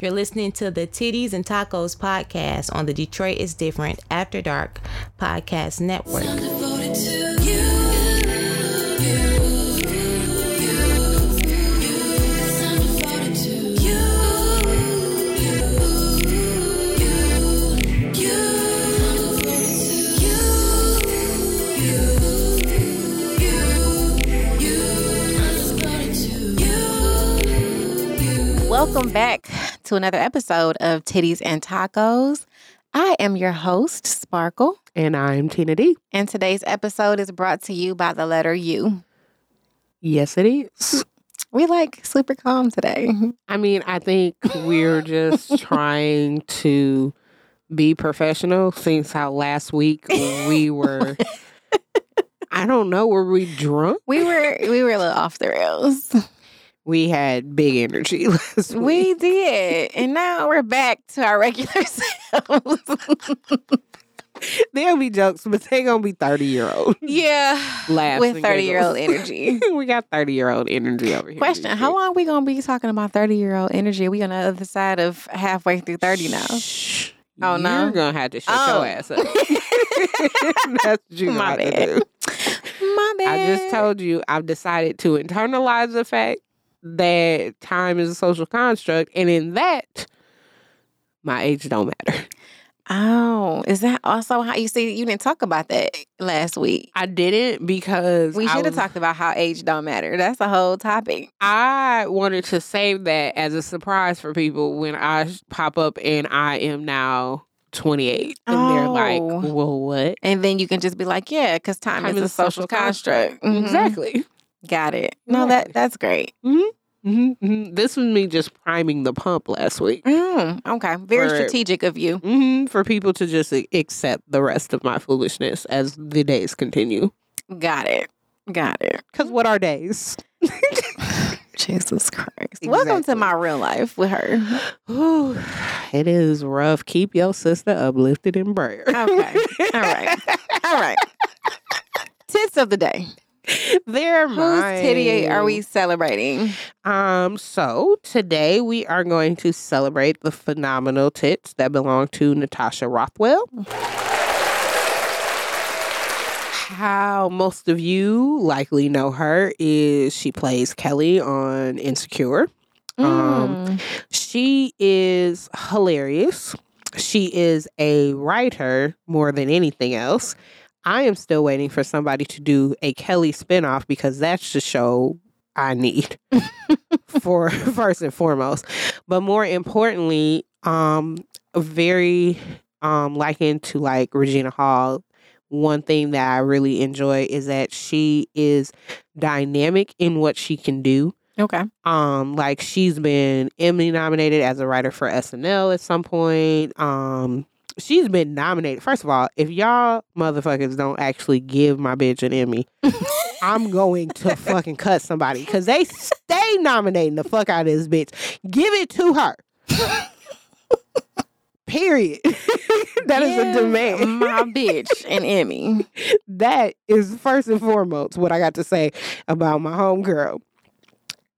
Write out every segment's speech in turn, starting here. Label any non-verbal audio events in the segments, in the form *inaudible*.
You're listening to the Titties and Tacos podcast on the Detroit is Different After Dark Podcast Network. Welcome back to another episode of Titties and Tacos. I am your host, Sparkle, And I'm Tina D. and today's episode is brought to you by the letter U. Yes, it is. We like super calm today. I mean, I think we're just *laughs* trying to be professional since how last week we were. *laughs* I don't know, were we drunk? We were we were a little off the rails. We had big energy *laughs* last week. We did, and now we're back to our regular *laughs* selves. There'll be jokes, but they're gonna be 30 year old *laughs* yeah, laughs. with thirty year old energy. we got 30 year old energy over here. Question: How long we gonna be talking about thirty year old energy? We on the other side of halfway through thirty now. Shh. Oh, You're no? gonna have to shut Oh. your ass up. That's what you My bad. do. My bad. I just told you I've decided to internalize the fact that time is a social construct, and in that, my age don't matter. Oh, is that also how you see? You didn't talk about that last week. I didn't because We should have talked about how age don't matter. That's a whole topic. I wanted to save that as a surprise for people when I pop up and I am now 28, and they're like, Oh. "Well, what?" And then you can just be like, yeah, because time, Time is a social construct. Mhm. Exactly. Got it. No, that that's great. hmm hmm This was me just priming the pump last week. Mm, okay. Very For- strategic of you. hmm For people to just accept the rest of my foolishness as the days continue. Got it. Got it. Because what are days? *laughs* Jesus Christ. Welcome to my real life with her. Whew, *sighs* it is rough. Keep your sister uplifted in prayer. Okay. All right. *laughs* All right. Tits of the day. *laughs* They're Whose titty are we celebrating? Um, so today we are going to celebrate the phenomenal tits that belong to Natasha Rothwell. How most of you likely know her is she plays Kelly on Insecure. Um, Mm. She is hilarious. She is a writer more than anything else. I am still waiting for somebody to do a Kelly spinoff because that's the show I need *laughs* for first and foremost. But more importantly, um, very um likened to like Regina Hall. One thing that I really enjoy is that she is dynamic in what she can do. Okay. Um, like she's been Emmy nominated as a writer for SNL at some point. Um, she's been nominated. First of all, if y'all motherfuckers don't actually give my bitch an Emmy, *laughs* I'm going to fucking cut somebody because they stay nominating the fuck out of this bitch. Give it to her. *laughs* Period. *laughs* That is a demand. My bitch and Emmy. that is first and foremost what I got to say about my homegirl.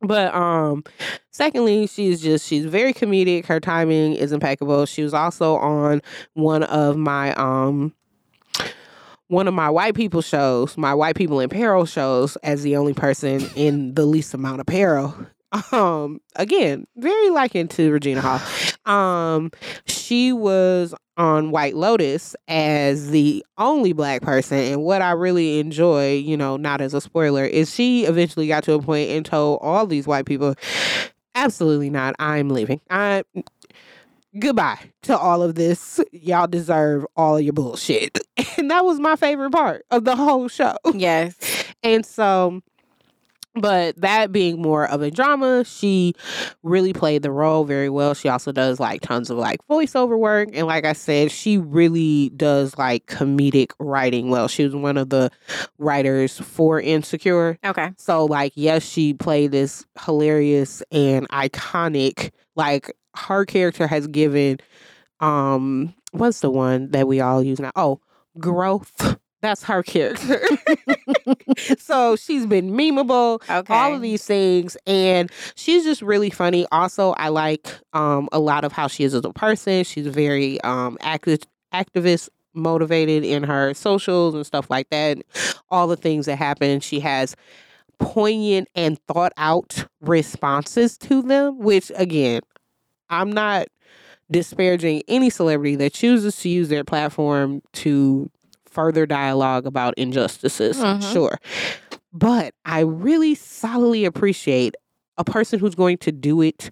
But um secondly, she's just she's very comedic. Her timing is impeccable. She was also on one of my um one of my white people shows, my white people in peril shows as the only person in the least amount of peril. *laughs* Um again, very likened to Regina Hall. Um she was on White Lotus as the only black person. And what I really enjoy, you know, not as a spoiler, is she eventually got to a point and told all these white people, absolutely not, I'm leaving. I goodbye to all of this. Y'all deserve all your bullshit. *laughs* And that was my favorite part of the whole show. Yes. And so, but that being more of a drama, she really played the role very well. She also does like tons of like voiceover work. And like I said, she really does like comedic writing well. She was one of the writers for Insecure. Okay. So, like, yes, she played this hilarious and iconic, like, her character has given, um, what's the one that we all use now? Oh, growth That's her character. *laughs* so she's been memeable, Okay. all of these things, and she's just really funny. Also, I like um, a lot of how she is as a person. She's very um, active, activist motivated in her socials and stuff like that. All the things that happen, she has poignant and thought out responses to them. Which again, I'm not disparaging any celebrity that chooses to use their platform to further dialogue about injustices. Mhm. Sure. But I really solidly appreciate a person who's going to do it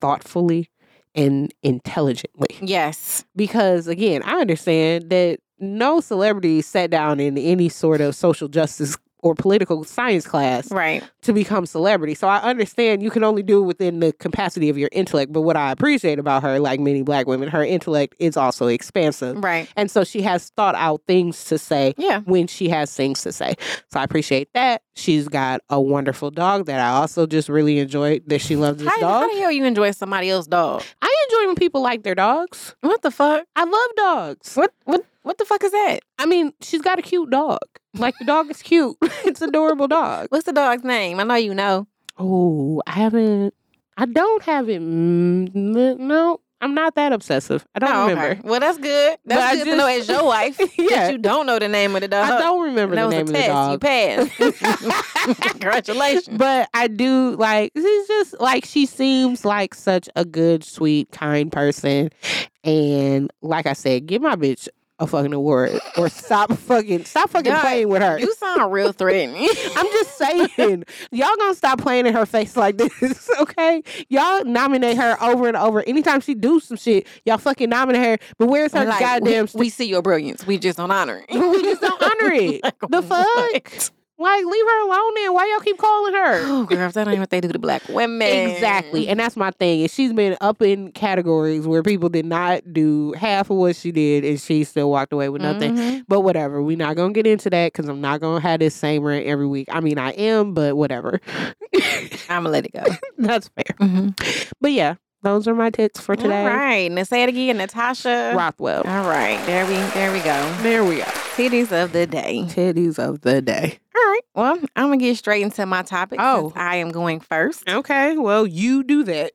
thoughtfully and intelligently. Yes. Because again, I understand that no celebrity sat down in any sort of social justice or political science class Right. to become celebrity. So I understand you can only do it within the capacity of your intellect. But what I appreciate about her, like many black women, her intellect is also expansive. Right. And so she has thought out things to say Yeah. when she has things to say. So I appreciate that. She's got a wonderful dog that I also just really enjoy that she loves this How, dog. how the hell you enjoy somebody else's dog? I when people like their dogs. What the fuck? I love dogs. What what what the fuck is that? I mean, she's got a cute dog. Like the dog is cute. *laughs* it's adorable dog. What's the dog's name? I know you know. Oh, I haven't. I don't have it. Mm, no, I'm not that obsessive. I don't Oh, okay. remember. Well, that's good. But I just, to know as your wife. Yeah. *laughs* That you don't know the name of the dog. I don't remember that the was name of the test. dog. You passed. *laughs* *laughs* Congratulations. But I do like she's just like she seems like such a good, sweet, kind person. And like I said, give my bitch a fucking award or stop fucking stop fucking God, playing with her. You sound real threatening. *laughs* I'm just saying, y'all gonna stop playing in her face *laughs* like this, okay? Y'all nominate her over and over. Anytime she do some shit, y'all fucking nominate her. But where's her Like, goddamn? we, we see your brilliance. We just don't honor it. we just don't honor *laughs* it. Like, the fuck? what? Like, leave her alone. Then why y'all keep calling her? *sighs* Oh, girls, that ain't what they do to black women. Exactly. And that's my thing. Is she's been up in categories where people did not do half of what she did and she still walked away with nothing. Mhm. But whatever. We're not gonna get into that because I'm not gonna have this same rant every week. I mean I am, but whatever. I'm gonna let it go. *laughs* that's fair. Mhm. But yeah, those are my tips for today. All right. Now say it again, Natasha. Rothwell. All right. There we there we go. There we are. Titties of the day. Titties of the day. All right. Well, I'm gonna get straight into my topic. Oh. I am going first. Okay, well, you do that.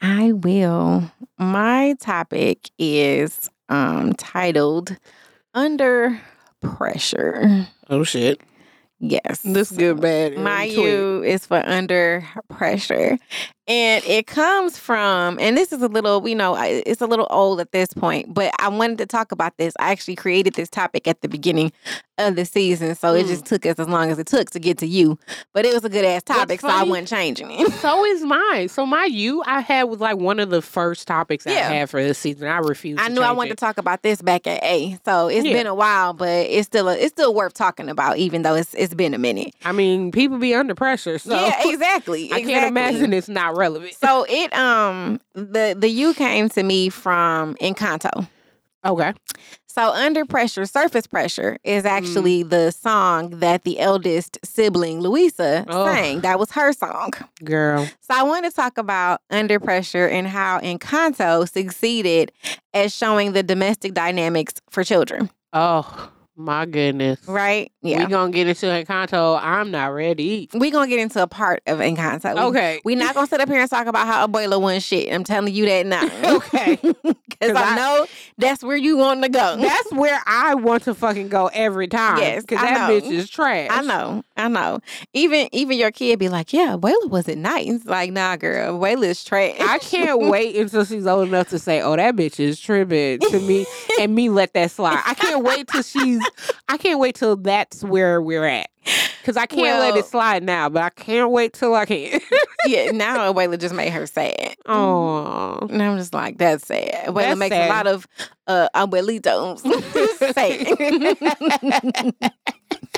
I will. My topic is um titled Under Pressure. Oh shit. Yes. This good bad. My. U is for under pressure. And it comes from, and this is a little, you know, it's a little old at this point, but I wanted to talk about this. I actually created this topic at the beginning of the season. So it Mm. just took us as long as it took to get to you. But it was a good ass topic, so I wasn't changing it. So is mine. So my you I had was like one of the first topics I had for this season. I refused. I knew I wanted it. to talk about this back at A. So it's Yeah. been a while, but it's still a, it's still worth talking about, even though it's it's been a minute. I mean, people be under pressure, so yeah, exactly. *laughs* I can't imagine it's not relevant. So it um the the you came to me from Encanto. Okay. So under pressure, surface pressure Mm. is actually the song that the eldest sibling Luisa Oh. sang. That was her song. Girl. So I want to talk about under pressure and how Encanto succeeded at showing the domestic dynamics for children. Oh my goodness. Right? Yeah. We gonna get into Encanto. I'm not ready. We're gonna get into a part of Encanto. We- Okay. We're not gonna sit up here and talk about how Abuela won shit. I'm telling you that now. *laughs* Okay. *laughs* Because I, I- know that's where you want to go. That's where I want to fucking go every time. Yes, Because I that know. bitch is trash. I know, I know. Even even your kid be like, "Yeah, Abuela wasn't nice." Like, nah, girl, is trash. I can't wait *laughs* until she's old enough to say, "Oh, that bitch is tripping" to me, and me let that slide. I can't wait till she's. I can't wait till that's where we're at, because I can't let it slide now. But I can't wait till I can. *laughs* yeah, now Abuela just made her sad. Oh, And I'm just like, that's sad. That's makes sad. a lot of uh, abuelitos *laughs* sad. *laughs*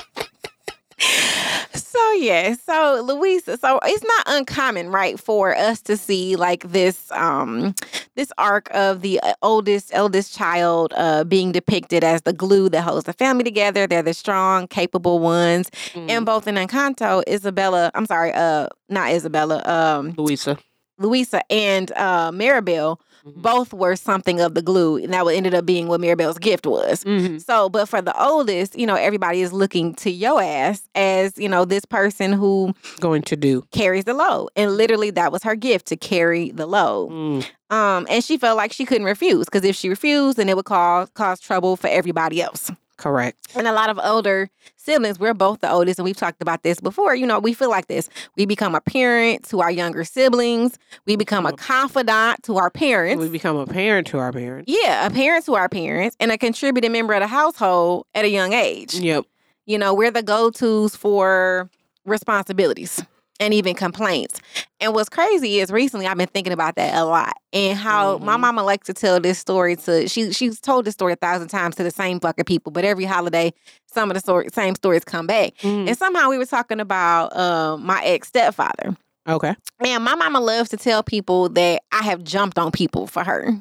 So yeah, so Luisa, so it's not uncommon, right, for us to see like this um this arc of the uh, oldest eldest child uh being depicted as the glue that holds the family together. They're the strong, capable ones. Mm. And both in Encanto, Isabela, I'm sorry, uh not Isabela, um Luisa. Luisa and uh Mirabel Mhm. both were something of the glue, and that what ended up being what Mirabel's gift was. Mhm. So, but for the oldest, you know, everybody is looking to your ass as, you know, this person who Going to do. carries the load. And literally that was her gift to carry the load. Mm. Um, and she felt like she couldn't refuse because if she refused, then it would cause cause trouble for everybody else. Correct. And a lot of older siblings, we're both the oldest, and we've talked about this before. You know, we feel like this. We become a parent to our younger siblings. We become a confidant to our parents. We become a parent to our parents. yeah, a parent to our parents, and a contributing member of the household at a young age. Yep. You know, we're the go tos for responsibilities and even complaints. And what's crazy is recently I've been thinking about that a lot and how my Mhm. mama likes to tell this story to she she's told this story a thousand times to the same fucking people, but every holiday some of the story, same stories come back. Mm. And somehow we were talking about um, my ex stepfather. Okay. Man, my mama loves to tell people that I have jumped on people for her.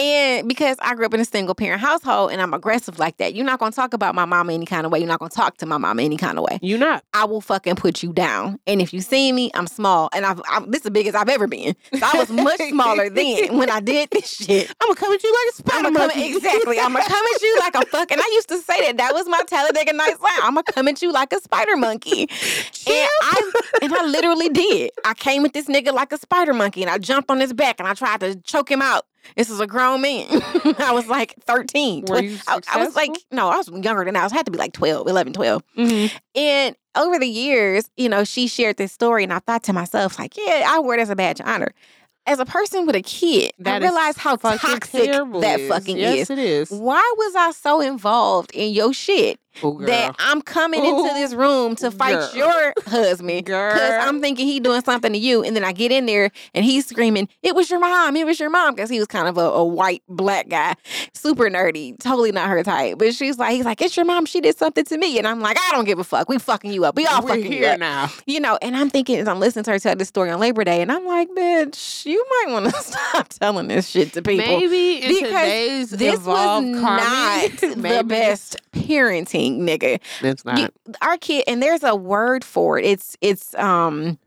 And because I grew up in a single parent household and I'm aggressive like that, you're not gonna talk about my mama any kind of way. You're not gonna talk to my mama any kind of way. You're not. I will fucking put you down. And if you see me, I'm small. And I've, I'm, this is the biggest I've ever been. So I was much *laughs* smaller then when I did this shit. *laughs* I'm gonna come at you like a spider monkey. *laughs* exactly. I'm gonna come at you like a fuck. And I used to say that. That was my Talladega Nights line. I'm gonna come at you like a spider monkey. And I and I literally did. I came at this nigga like a spider monkey, and I jumped on his back and I tried to choke him out. This is a grown man. *laughs* I was like 13. Were you I, I was like, no, I was younger than that. I was had to be like 12, 11, 12. Mhm. And over the years, you know, she shared this story, and I thought to myself, like, yeah, I wear it as a badge of honor. As a person with a kid, That I realized how Fucking toxic terrible that is. fucking yes, is. it is. Why was I so involved in your shit Oh, girl. that I'm coming into this room to fight girl. your husband? Because I'm thinking he doing something to you, and then I get in there and he's screaming, "It was your mom! It was your mom!" Because he was kind of a, a white black guy, super nerdy, totally not her type. But she's like, he's like, "It's your mom! She did something to me," and I'm like, "I don't give a fuck. We fucking you up. We all We're fucking you here up." now. You know, and I'm thinking as I'm listening to her tell this story on Labor Day, and I'm like, bitch, you might want to *laughs* stop telling this shit to people. Maybe in Because today's this was not climate, *laughs* the best parenting, nigga. It's not. You- our kid, and there's a word for it. It's it's um.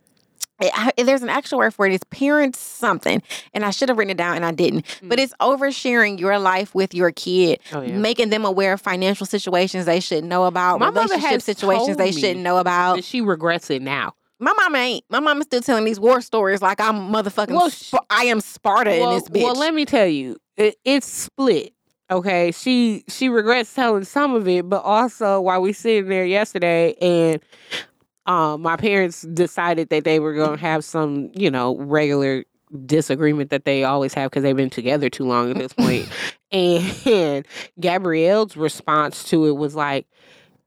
it- there's an actual word for it. It's parent something, and I should have written it down and I didn't. But it's oversharing your life with your kid, oh yeah. making them aware of financial situations they should know about, My mother relationship situations they shouldn't know about. She regrets it now. My mama ain't. My mama's still telling these war stories like I'm motherfucking. Well, I am Sparta well, in this bitch. well, let me tell you, it, it's split. Okay, she she regrets telling some of it, but also while we sitting there yesterday and um my parents decided that they were going to have some, you know, regular disagreement that they always have because they've been together too long at this point. *laughs* and Gabrielle's response to it was like,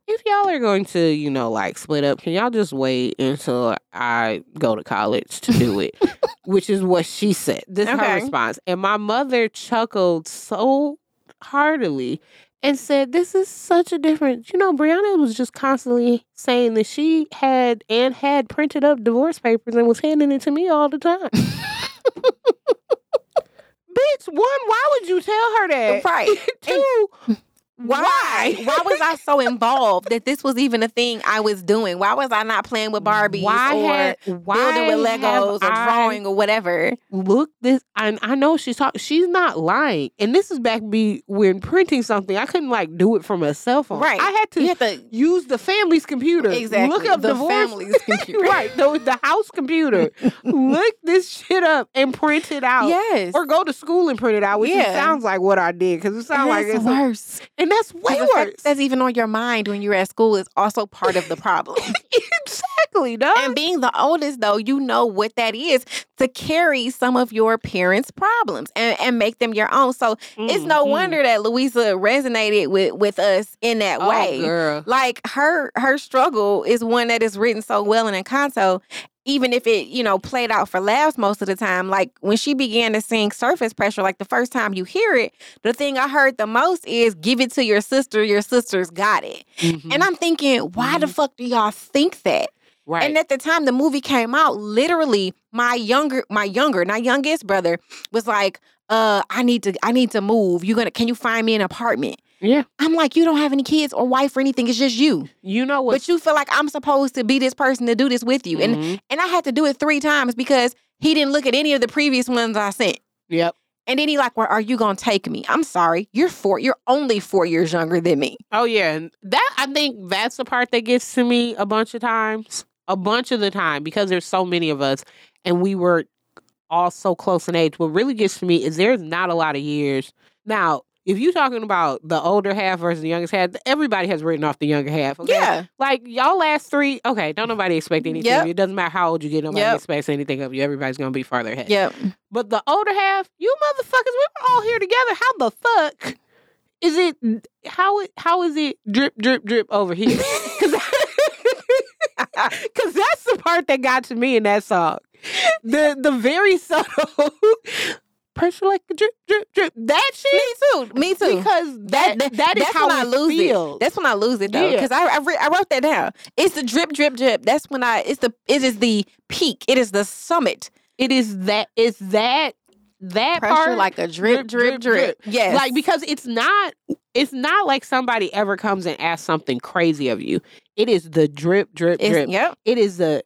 if y'all are going to, you know, like split up, can y'all just wait until I go to college to do it? *laughs* Which is what she said. This is her response. And my mother chuckled so heartily and said, This is such a different you know, Brianna was just constantly saying that she had and had printed up divorce papers and was handing it to me all the time. *laughs* Bitch, one, why would you tell her that? right. *laughs* Two, Why? *laughs* Why was I so involved that this was even a thing I was doing? Why was I not playing with Barbies Why or had, why building with Legos or drawing or whatever? look this and I know she's talking she's not lying. And this is back me when printing something, I couldn't like do it from a cell phone. Right. I had to have to use the family's computer. exactly Look up the divorce. family's *laughs* computer. right. The, the house computer. *laughs* Look this shit up and print it out. Yes. Or go to school and print it out, which it Yeah. sounds like what I did. Because it sounds like it's worse. And that's way And the fact worse. That's even on your mind when you're at school is also part of the *laughs* problem. exactly, dog. and being the oldest, though, you know what that is to carry some of your parents' problems and, and make them your own. So it's no Mhm. wonder that Luisa resonated with with us in that Oh, way. girl. Like her her struggle is one that is written so well in Encanto. Even if it, you know, played out for laughs most of the time, like when she began to sing Surface Pressure, like the first time you hear it, the thing I heard the most is give it to your sister, your sister's got it. Mhm. And I'm thinking, why the fuck do y'all think that? right. And at the time the movie came out, literally my younger, my younger, my youngest brother was like, uh, I need to, I need to move. You gonna can you find me an apartment? Yeah. I'm like, you don't have any kids or wife or anything. It's just you. You know what? But you feel like I'm supposed to be this person to do this with you. And Mhm. and I had to do it three times because he didn't look at any of the previous ones I sent. Yep. And then he like, "Well, are you gonna take me?" I'm sorry, you're four. You're only four years younger than me. Oh yeah, and that I think that's the part that gets to me a bunch of times, a bunch of the time because there's so many of us, and we were all so close in age. What really gets to me is there's not a lot of years. Now, if you're talking about the older half versus the youngest half, everybody has written off the younger half. Okay? Yeah, Like y'all last three, okay, don't nobody expect anything. Yep. of you. It doesn't matter how old you get, nobody Yep. expects anything of you. Everybody's gonna be farther ahead. yep. But the older half, you motherfuckers, we're all here together. How the fuck is it? How it? How is it drip, drip, drip over here? *laughs* Because *laughs* that's the part that got to me in that song. The the very *laughs* subtle pressure like a drip, drip, drip. That shit. Me too. Me too. Because that That- that is that's how when I lose feels. it. That's when I lose it though, Yeah. because I I, re- I wrote that down. It's the drip, drip, drip. That's when I. It's the. It is the peak. It is the summit. it is that. It's that. That Pressure part, like a drip, drip, drip. Yes. Like because it's not it's not like somebody ever comes and asks something crazy of you. It is the drip, drip, it's, drip. Yep. It is the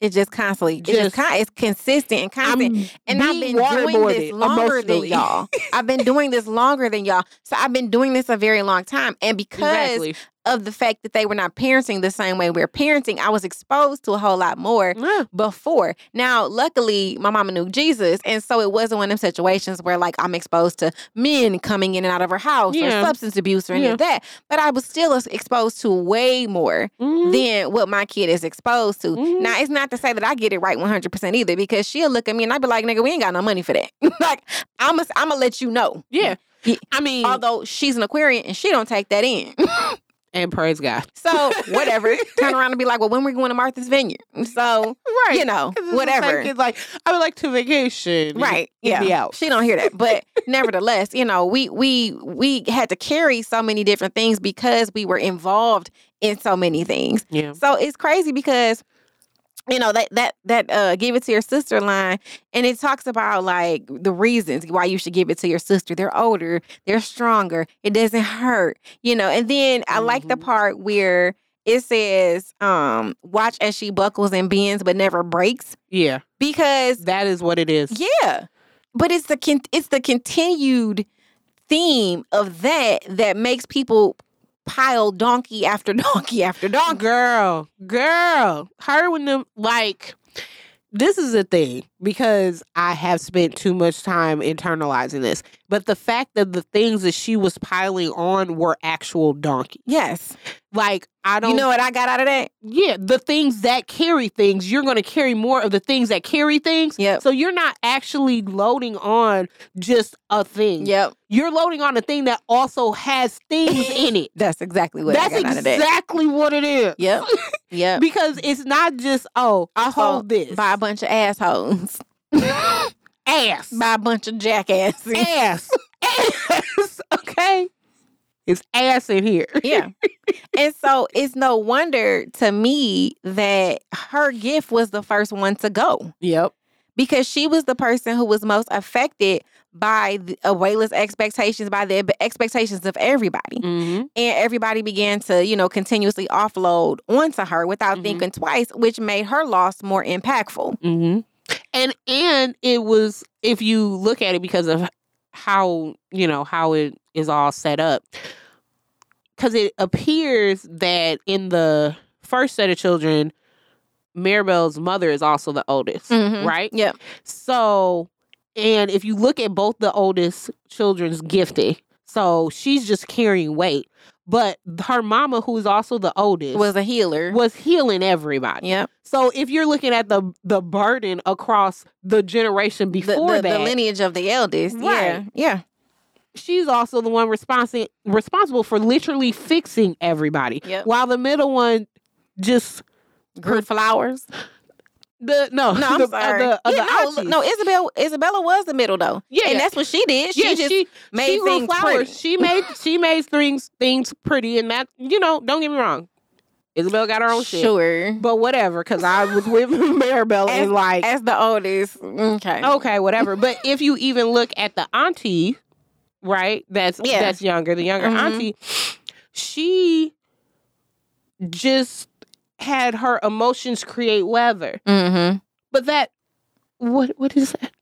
It's just constantly. It's just Just- con- It's consistent and constant. I'm And I've been doing this longer than y'all. I've been doing this longer than y'all. So I've been doing this a very long time. And because exactly. Of the fact that they were not parenting the same way we're parenting, I was exposed to a whole lot more Yeah. before. Now, luckily, my mama knew Jesus. And so it wasn't one of them situations where like I'm exposed to men coming in and out of her house Yeah. or substance abuse or any Yeah. of that. But I was still exposed to way more Mhm. than what my kid is exposed to. Mhm. Now, it's not to say that I get it right 100% either because she'll look at me and I'd be like, nigga, we ain't got no money for that. *laughs* like, I'm going to let you know. yeah. Yeah. I mean, Although she's an Aquarian and she don't take that in. *laughs* and praise God. so, *laughs* whatever. Turn around and be like, well, when we're going to Martha's Vineyard? So, Right. you know, 'Cause it's the same whatever. It's like I would like to vacation. Right. Yeah. the out. She don't hear that. But *laughs* nevertheless, you know, we we we had to carry so many different things because we were involved in so many things. Yeah. So it's crazy because you know that that that uh give it to your sister line and it talks about like the reasons why you should give it to your sister they're older they're stronger it doesn't hurt you know and then i like the Mhm. part where it says um watch as she buckles and bends but never breaks Yeah. because That is what it is. yeah but it's the con- it's the continued theme of that that makes people pile donkey after *laughs* donkey after donkey. Girl, girl, her when them like this is a thing because I have spent too much time internalizing this. But the fact that the things that she was piling on were actual donkey. yes Like I don't you know what i got out of that Yeah, the things that carry things, you're going to carry more of the things that carry things. Yep. So you're not actually loading on just a thing. Yep. You're loading on a thing that also has things *laughs* in it. That's exactly what That's I got out of that. exactly what it is. Yep. *laughs* Yep. Because it's not just, oh, Also, hold this. by a bunch of assholes. *laughs* ass. By a bunch of jackasses. ass. *laughs* ass. Okay. It's ass in here. yeah. And so it's no wonder to me that her gift was the first one to go Yep. because she was the person who was most affected by the Abuela's expectations, by the expectations of everybody. Mm-hmm. And everybody began to, you know, continuously offload onto her without Mhm. thinking twice, which made her loss more impactful. Mm-hmm. And and it was if you look at it because of how you know how it is all set up, because it appears that in the first set of children, Mirabel's mother is also the oldest, Mhm. right? Yep. So, and if you look at both the oldest children's gifting, so she's just carrying weight, but her mama, who is also the oldest, Was a healer. was healing everybody. Yep. So if you're looking at the the burden across the generation before the, that, the lineage of the eldest. Yeah. Yeah. she's also the one responsi- responsible for literally fixing everybody. Yep. While the middle one just Grew flowers. The no No, I'm the, sorry. Uh, the, uh, yeah, no, no, Isabel Isabela was the middle though. Yeah, And that's what she did. She yeah, just she made she things flowers. pretty. She made *laughs* she made things things pretty, and that you know don't get me wrong, Isabel got her own shit. Sure. But whatever, because I was with *laughs* Mirabel and like As the oldest. Okay. Okay, whatever. But *laughs* if you even look at the auntie, right? That's Yeah. that's younger, the younger Mhm. auntie, she just had her emotions create weather. Mm-hmm. But that what what is that?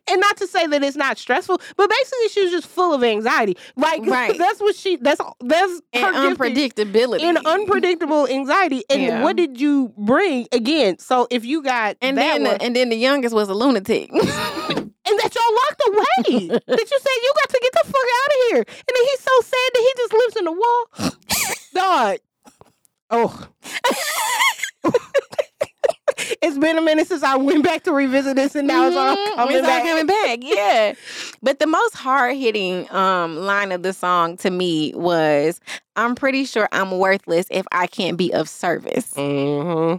*laughs* and not to say that it's not stressful, but basically she was just full of anxiety. Like Right. *laughs* that's what she that's that's and her unpredictability. and unpredictable anxiety. And Yeah. what did you bring again? So if you got and then one, the, and then the youngest was a lunatic. *laughs* and that y'all locked away, that you said you got to get the fuck out of here, and then he's so sad that he just lives in the wall. Dog. Oh. *laughs* it's been a minute since I went back to revisit this, and now it's all Mhm, coming it's all back. coming back. Yeah. but the most hard hitting um line of the song to me was I'm pretty sure I'm worthless if I can't be of service. hmm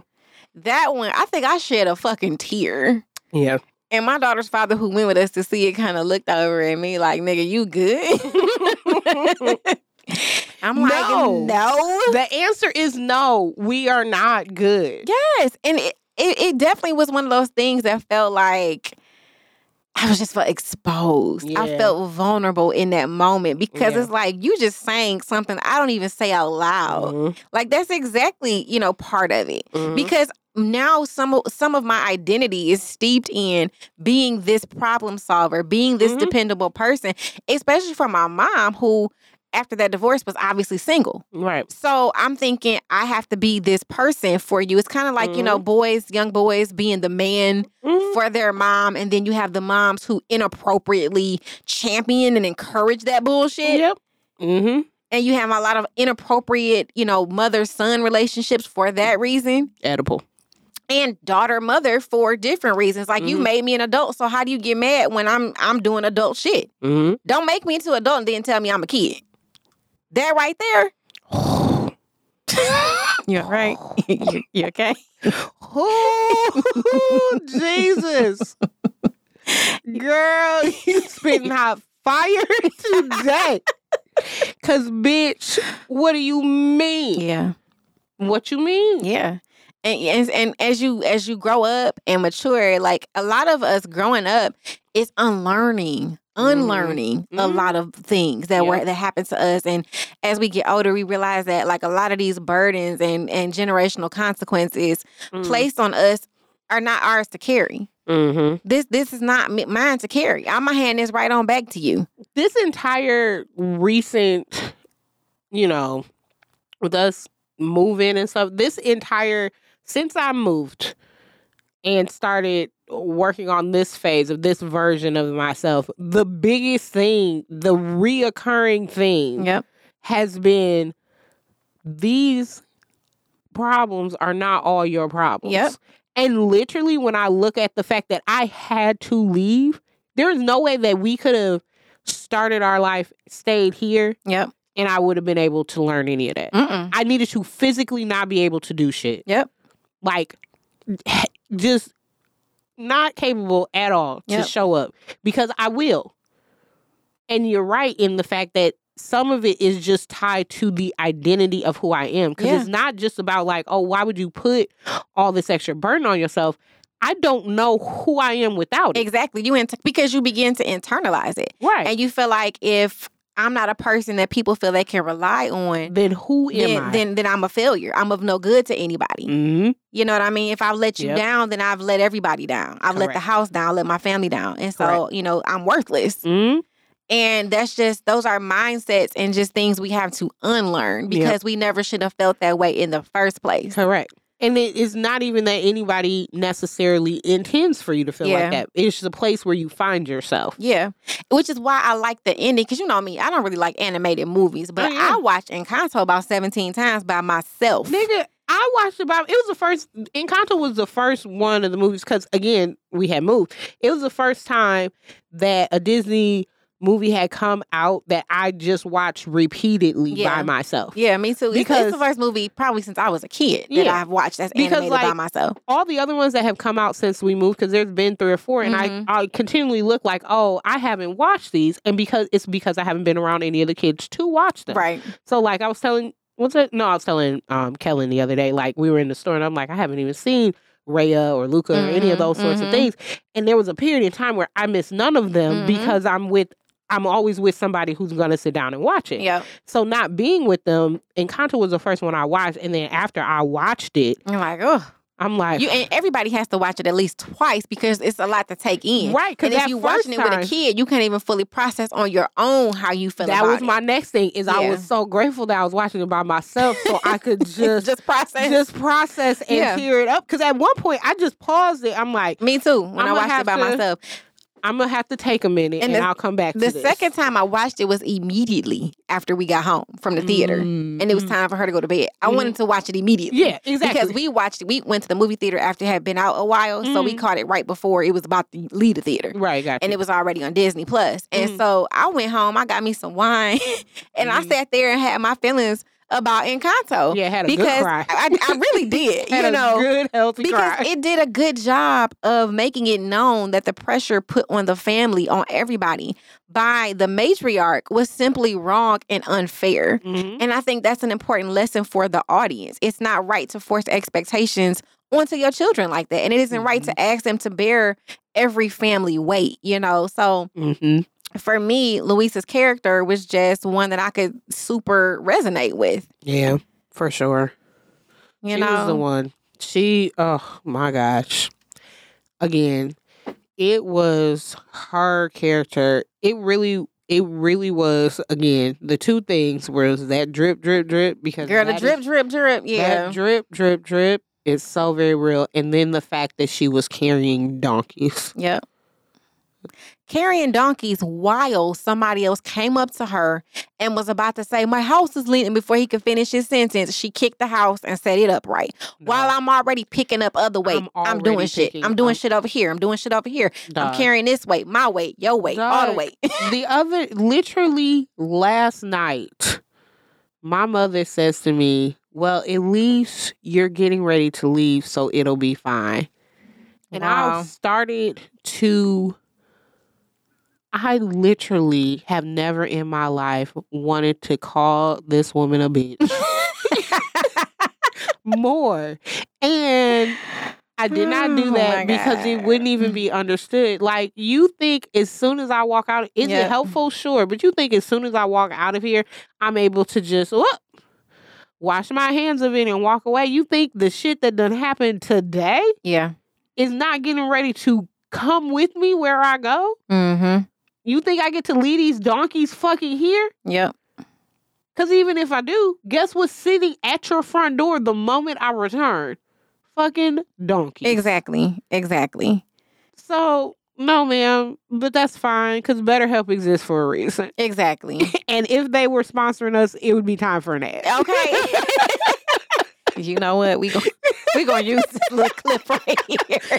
That one, I think I shed a fucking tear. Yeah. And my daughter's father, who went with us to see it, kind of looked over at me like, nigga, you good? *laughs* I'm like, No. no. The answer is no. We are not good. Yes. And it, it, it definitely was one of those things that felt like I was just felt exposed. I felt vulnerable in that moment because Yeah. it's like you just saying something I don't even say out loud. Mhm. Like that's exactly, you know, part of it. Mhm. Because now some of some of my identity is steeped in being this problem solver, being this Mhm. dependable person, especially for my mom who after that divorce was obviously single. Right. So I'm thinking I have to be this person for you. It's kind of like, you know, boys, young boys being the man Mhm. for their mom. And then you have the moms who inappropriately champion and encourage that bullshit. Yep. Mm-hmm. And you have a lot of inappropriate, you know, mother son relationships for that reason. Oedipal. And daughter mother for different reasons. Like you Mhm. made me an adult. So how do you get mad when I'm I'm doing adult shit? Mm-hmm. Don't make me into adult and then tell me I'm a kid. That right there. *laughs* You're right. *laughs* *laughs* you, you okay? Oh, Jesus. Girl, you spitting hot fire today. Cause bitch, what do you mean? Yeah. What you mean? Yeah. And, and and as you as you grow up and mature, like a lot of us growing up is unlearning, unlearning a Mhm. lot of things that were that happened to us. And as we get older, we realize that like a lot of these burdens and and generational consequences Mm. placed on us are not ours to carry. Mm-hmm. This this is not mine to carry. I'm gonna hand this right on back to you. This entire recent, you know, with us moving and stuff, this entire since I moved and started working on this phase of this version of myself, the biggest thing, the reoccurring thing Yep. has been these problems are not all your problems. Yep. And literally, when I look at the fact that I had to leave, there is no way that we could have started our life, stayed here, Yep. and I would have been able to learn any of that. Mm-mm. I needed to physically not be able to do shit. Yep. Like, just not capable at all Yep. to show up because I will. And you're right in the fact that some of it is just tied to the identity of who I am. Because Yeah. it's not just about like, oh, why would you put all this extra burden on yourself? I don't know who I am without it. Exactly. You because you begin to internalize it. Right. and you feel like if I'm not a person that people feel they can rely on, then who am then I? then, then I'm a failure. I'm of no good to anybody. hmm You know what I mean? If I've let you Yep. down, then I've let everybody down. I've let the house down, I've let my family down. And so, Correct. you know, I'm worthless. hmm And that's just those are mindsets and just things we have to unlearn Yep. because we never should have felt that way in the first place. Correct. And it is not even that anybody necessarily intends for you to feel Yeah. like that. It's just a place where you find yourself. Yeah. Which is why I like the ending. Cause you know me, I don't really like animated movies, but Oh, yeah. I watched Encanto about 17 times by myself. Nigga, I watched about it was the first Encanto was the first one of the movies because again, we had moved. It was the first time that a Disney movie had come out that I just watched repeatedly Yeah. by myself. Yeah, me too. It's- it's, Because- the first movie probably since I was a kid that Yeah. I've watched that's Because, animated by myself. all the other ones that have come out since we moved, because there's been three or 4 and Mhm. I, I continually look like, oh, I haven't watched these, and because it's because I haven't been around any of the kids to watch them. Right. So, like, I was telling, what's it? No, I was telling um Kellen the other day, like, we were in the store, and I'm like, I haven't even seen Raya or Luca or any of Mhm, those sorts mhm. of things, and there was a period in time where I missed none of them Mhm. because I'm with. I'm always with somebody who's gonna sit down and watch it. Yeah. So not being with them, Encanto was the first one I watched, and then after I watched it, I'm like, oh, I'm like, You and everybody has to watch it at least twice because it's a lot to take in. right? Because if you're watching it with a kid, you can't even fully process on your own how you feel. that was my it. next thing. Is I was so grateful that I was watching it by myself, so I could *laughs* just just process. just process and Yeah. tear it up. Because at one point I just paused it. I'm like, Me too. When i I'ma watched it by to- myself. I'm gonna have to take a minute and, And the- I'll come back. The to this. second time I watched it was immediately after we got home from the theater, and it was Mhm. time for her to go to bed. I Mhm. wanted to watch it immediately. Yeah, exactly. Because we watched, we went to the movie theater after it had been out a while, so we Mhm. caught it right before it was about to leave the theater. right, got and it was already on Disney Plus. And Mhm. so I went home, I got me some wine, *laughs* and I sat there and had my feelings about Encanto. yeah, had a because good cry. I, I really *laughs* did, you a know. good healthy Because cry. it did a good job of making it known that the pressure put on the family, on everybody, by the matriarch was simply wrong and unfair. Mhm. And I think that's an important lesson for the audience. It's not right to force expectations onto your children like that. And it isn't right to ask them to bear every family weight, you know? So Mhm. For me, Luisa's character was just one that I could super resonate with. Yeah, for sure. You she know, was the one. She, oh my gosh. Again, it was her character. It really, it really was. Again, the two things was that drip, drip, drip. Because girl, the drip, is- drip, drip. Yeah. that drip, drip, drip is so very real. And then the fact that she was carrying donkeys. Yep. Carrying donkeys while somebody else came up to her and was about to say, My house is leaning before he could finish his sentence. She kicked the house and set it up right. While I'm already picking up other weight, I'm I'm, doing shit. I'm doing shit over here. I'm doing shit over here. I'm carrying this weight, my weight, your weight, all the weight. the other literally last night my mother says to me well at least you're getting ready to leave so it'll be fine and Wow. i started to i literally have never in my life wanted to call this woman a bitch *laughs* more and I did not do Oh that my because it wouldn't even be understood. Like you think as soon as I walk out, is Yeah. it helpful? Sure, but you think as soon as I walk out of here, I'm able to just whoop, wash my hands of it and walk away. You think the shit that done happened today yeah. is not getting ready to come with me where I go? Mm-hmm. You think I get to leave these donkeys fucking here? Yep. Because even if I do, guess what's sitting at your front door the moment I return? Fucking donkey. Exactly. Exactly. So, no, ma'am, but that's fine because BetterHelp exists for a reason. Exactly. *laughs* And if they were sponsoring us, it would be time for an ad. Okay. *laughs* *laughs* you know what? We going we gonna use this little clip right here.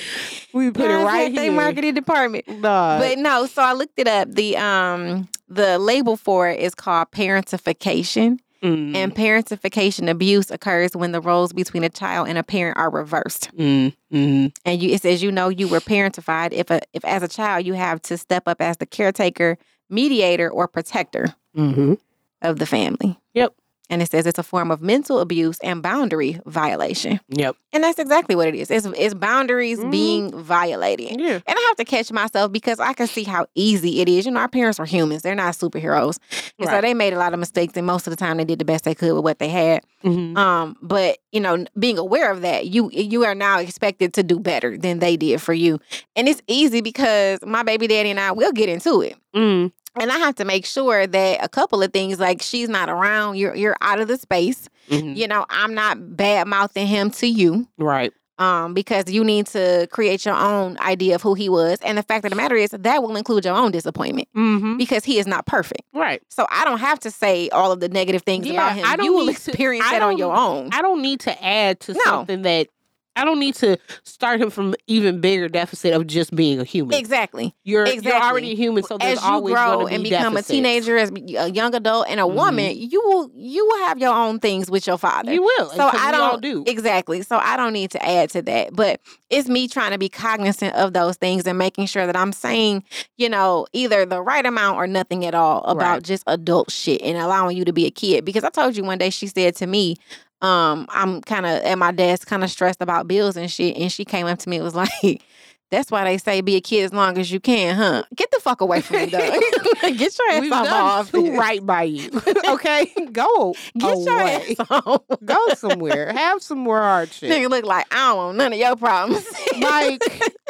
we put it right They here. marketing department. Nah, But no, so I looked it up. The um the label for it is called parentification. mm, And parentification abuse occurs when the roles between a child and a parent are reversed. mm, mm, And you, it says you know you were parentified if a if as a child you have to step up as the caretaker, mediator, or protector mhm. of the family. Yep. And it says it's a form of mental abuse and boundary violation. Yep. And that's exactly what it is. It's, it's boundaries Mhm. being violated. Yeah. And I have to catch myself because I can see how easy it is. You know, our parents were humans. They're not superheroes. And so they made a lot of mistakes and most of the time they did the best they could with what they had. Mhm. Um, but you know, being aware of that, you you are now expected to do better than they did for you. And it's easy because my baby daddy and I will get into it. Mm, And I have to make sure that a couple of things like she's not around, you're you're out of the space. mhm. You know, I'm not bad mouthing him to you Right. um, because you need to create your own idea of who he was. And the fact of the matter is that will include your own disappointment Mm-hmm. because he is not perfect. Right. So I don't have to say all of the negative things Yeah, about him. I don't you will need to- experience that on your own. I don't need to add to No. something that I don't need to start him from even bigger deficit of just being a human. exactly. You're exactly. you're already a human, so there's As you always grow be and become deficits. a teenager, as a young adult, and a mm-hmm. woman, you will you will have your own things with your father. You will. So I don't do. exactly. So I don't need to add to that, but it's me trying to be cognizant of those things and making sure that I'm saying, you know, either the right amount or nothing at all about Right. just adult shit and allowing you to be a kid. Because I told you one day she said to me, um, I'm kind of at my desk, kind of stressed about bills and shit, and she came up to me and was *laughs* like. That's why they say be a kid as long as you can, huh? Get the fuck away from me, though. *laughs* Get your ass We've off my done office. too right by you. *laughs* okay, go Get your away. ass on. Go somewhere. Have some more hardship. Nigga look like I don't want none of your problems. like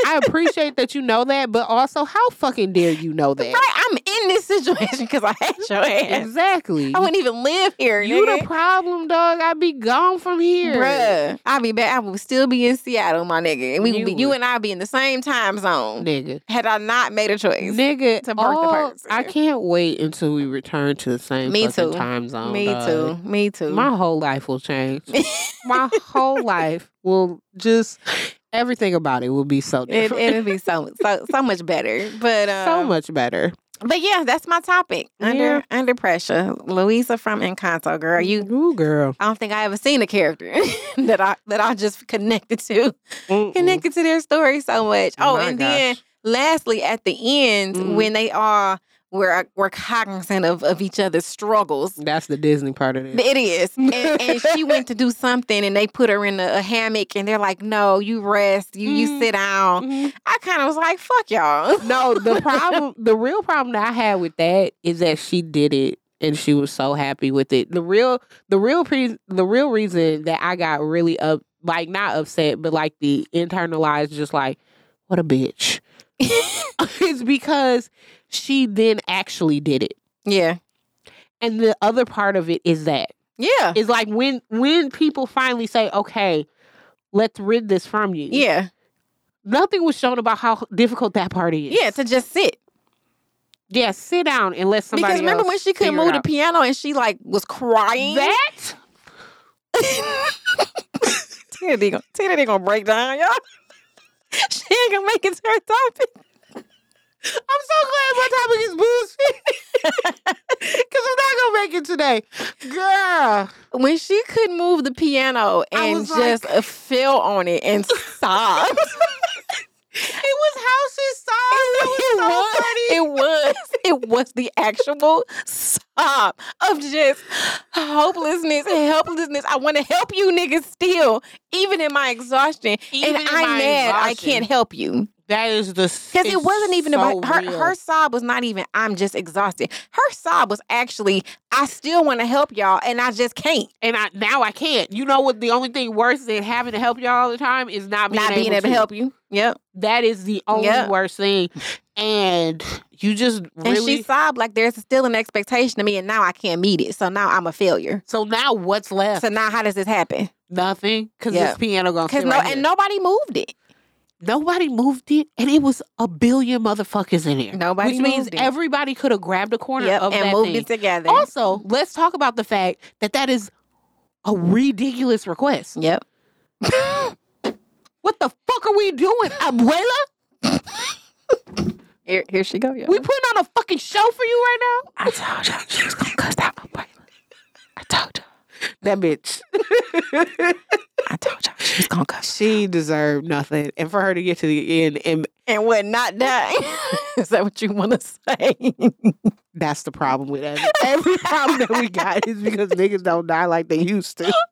I appreciate that you know that, but also how fucking dare you know that? right, I'm in this situation because I hate your ass. Exactly. I wouldn't even live here, You nigga. the problem, dog. I'd be gone from here. Bruh, I'll be back. I will still be in Seattle, my nigga. And we You would be, you and I be in the same time zone Nigga. had I not made a choice. Nigga, to birth the all- person. I can't wait until we return to the same Me too. time zone. Me dog. too. Me too. My whole life will change. *laughs* My whole life will just everything about it will be so it, different. it'll be so so so much better. *laughs* But uh, so much better. But yeah, that's my topic. Under Yeah. under pressure. Luisa from Encanto, girl. You Ooh, girl. I don't think I ever seen a character *laughs* that I that I just connected to. Mm-mm. Connected to their story so much. Oh, My and then lastly at the end, Mhm. when they are were were cognizant of, of each other's struggles. That's the Disney part of it. It is. *laughs* And, and she went to do something and they put her in a, a hammock and they're like, no, you rest, you you Mhm. sit down. Mhm. I kind of was like, fuck y'all. *laughs* No, the *laughs* problem, the real problem that I had with that is that she did it and she was so happy with it. The real, the real, pre- the real reason that I got really up, like not upset, but like the internalized, just like, what a bitch, is because she then actually did it. yeah. And the other part of it is that Yeah. is like when when people finally say, okay, let's rid this from you. Yeah. Nothing was shown about how difficult that part is. Yeah. To just sit. Yeah, sit down and let somebody because remember when she couldn't move the piano and she like was crying? that *laughs* Tina D gonna, Tina gonna break down, y'all. *laughs* She ain't gonna make it to her topic. I'm so glad my topic is bullshit. *laughs* Cause I'm not gonna make it today. Girl. When she couldn't move the piano and just like- uh, fell on it and sobbed. *laughs* It was how she sobbed. It was so funny. It was. It was the actual sob Uh, of just hopelessness and helplessness. I want to help you niggas still, even in my exhaustion. Even and in I'm my mad I can't help you. That is the Because it wasn't even about her. Real. Her sob was not even. I'm just exhausted. Her sob was actually. I still want to help y'all, and I just can't. and I now I can't. You know what? The only thing worse than having to help you all the time is not being not able being able to help you. Yep. That is the only Yeah. worst thing. And you just And she sobbed like there's still an expectation of me, and now I can't meet it. So now I'm a failure. so now what's left? So now how does this happen? Nothing. Because Yeah. this piano gonna Because no, right and nobody moved it. Nobody moved it, and it was a billion motherfuckers in here. Nobody which means it. everybody could have grabbed a corner Yep, of and that moved thing. it together. Also, let's talk about the fact that that is a ridiculous request. Yep. What the fuck are we doing, abuela? Here, here she go, y'all. We putting on a fucking show for you right now? I told you she was gonna cuss out my I told you. That bitch. I told you she was gonna cuss. she deserved nothing, and for her to get to the end, and And what not die. *laughs* Is that what you want to say? that's the problem with every, *laughs* every problem that we got is because niggas don't die like they used to. *laughs*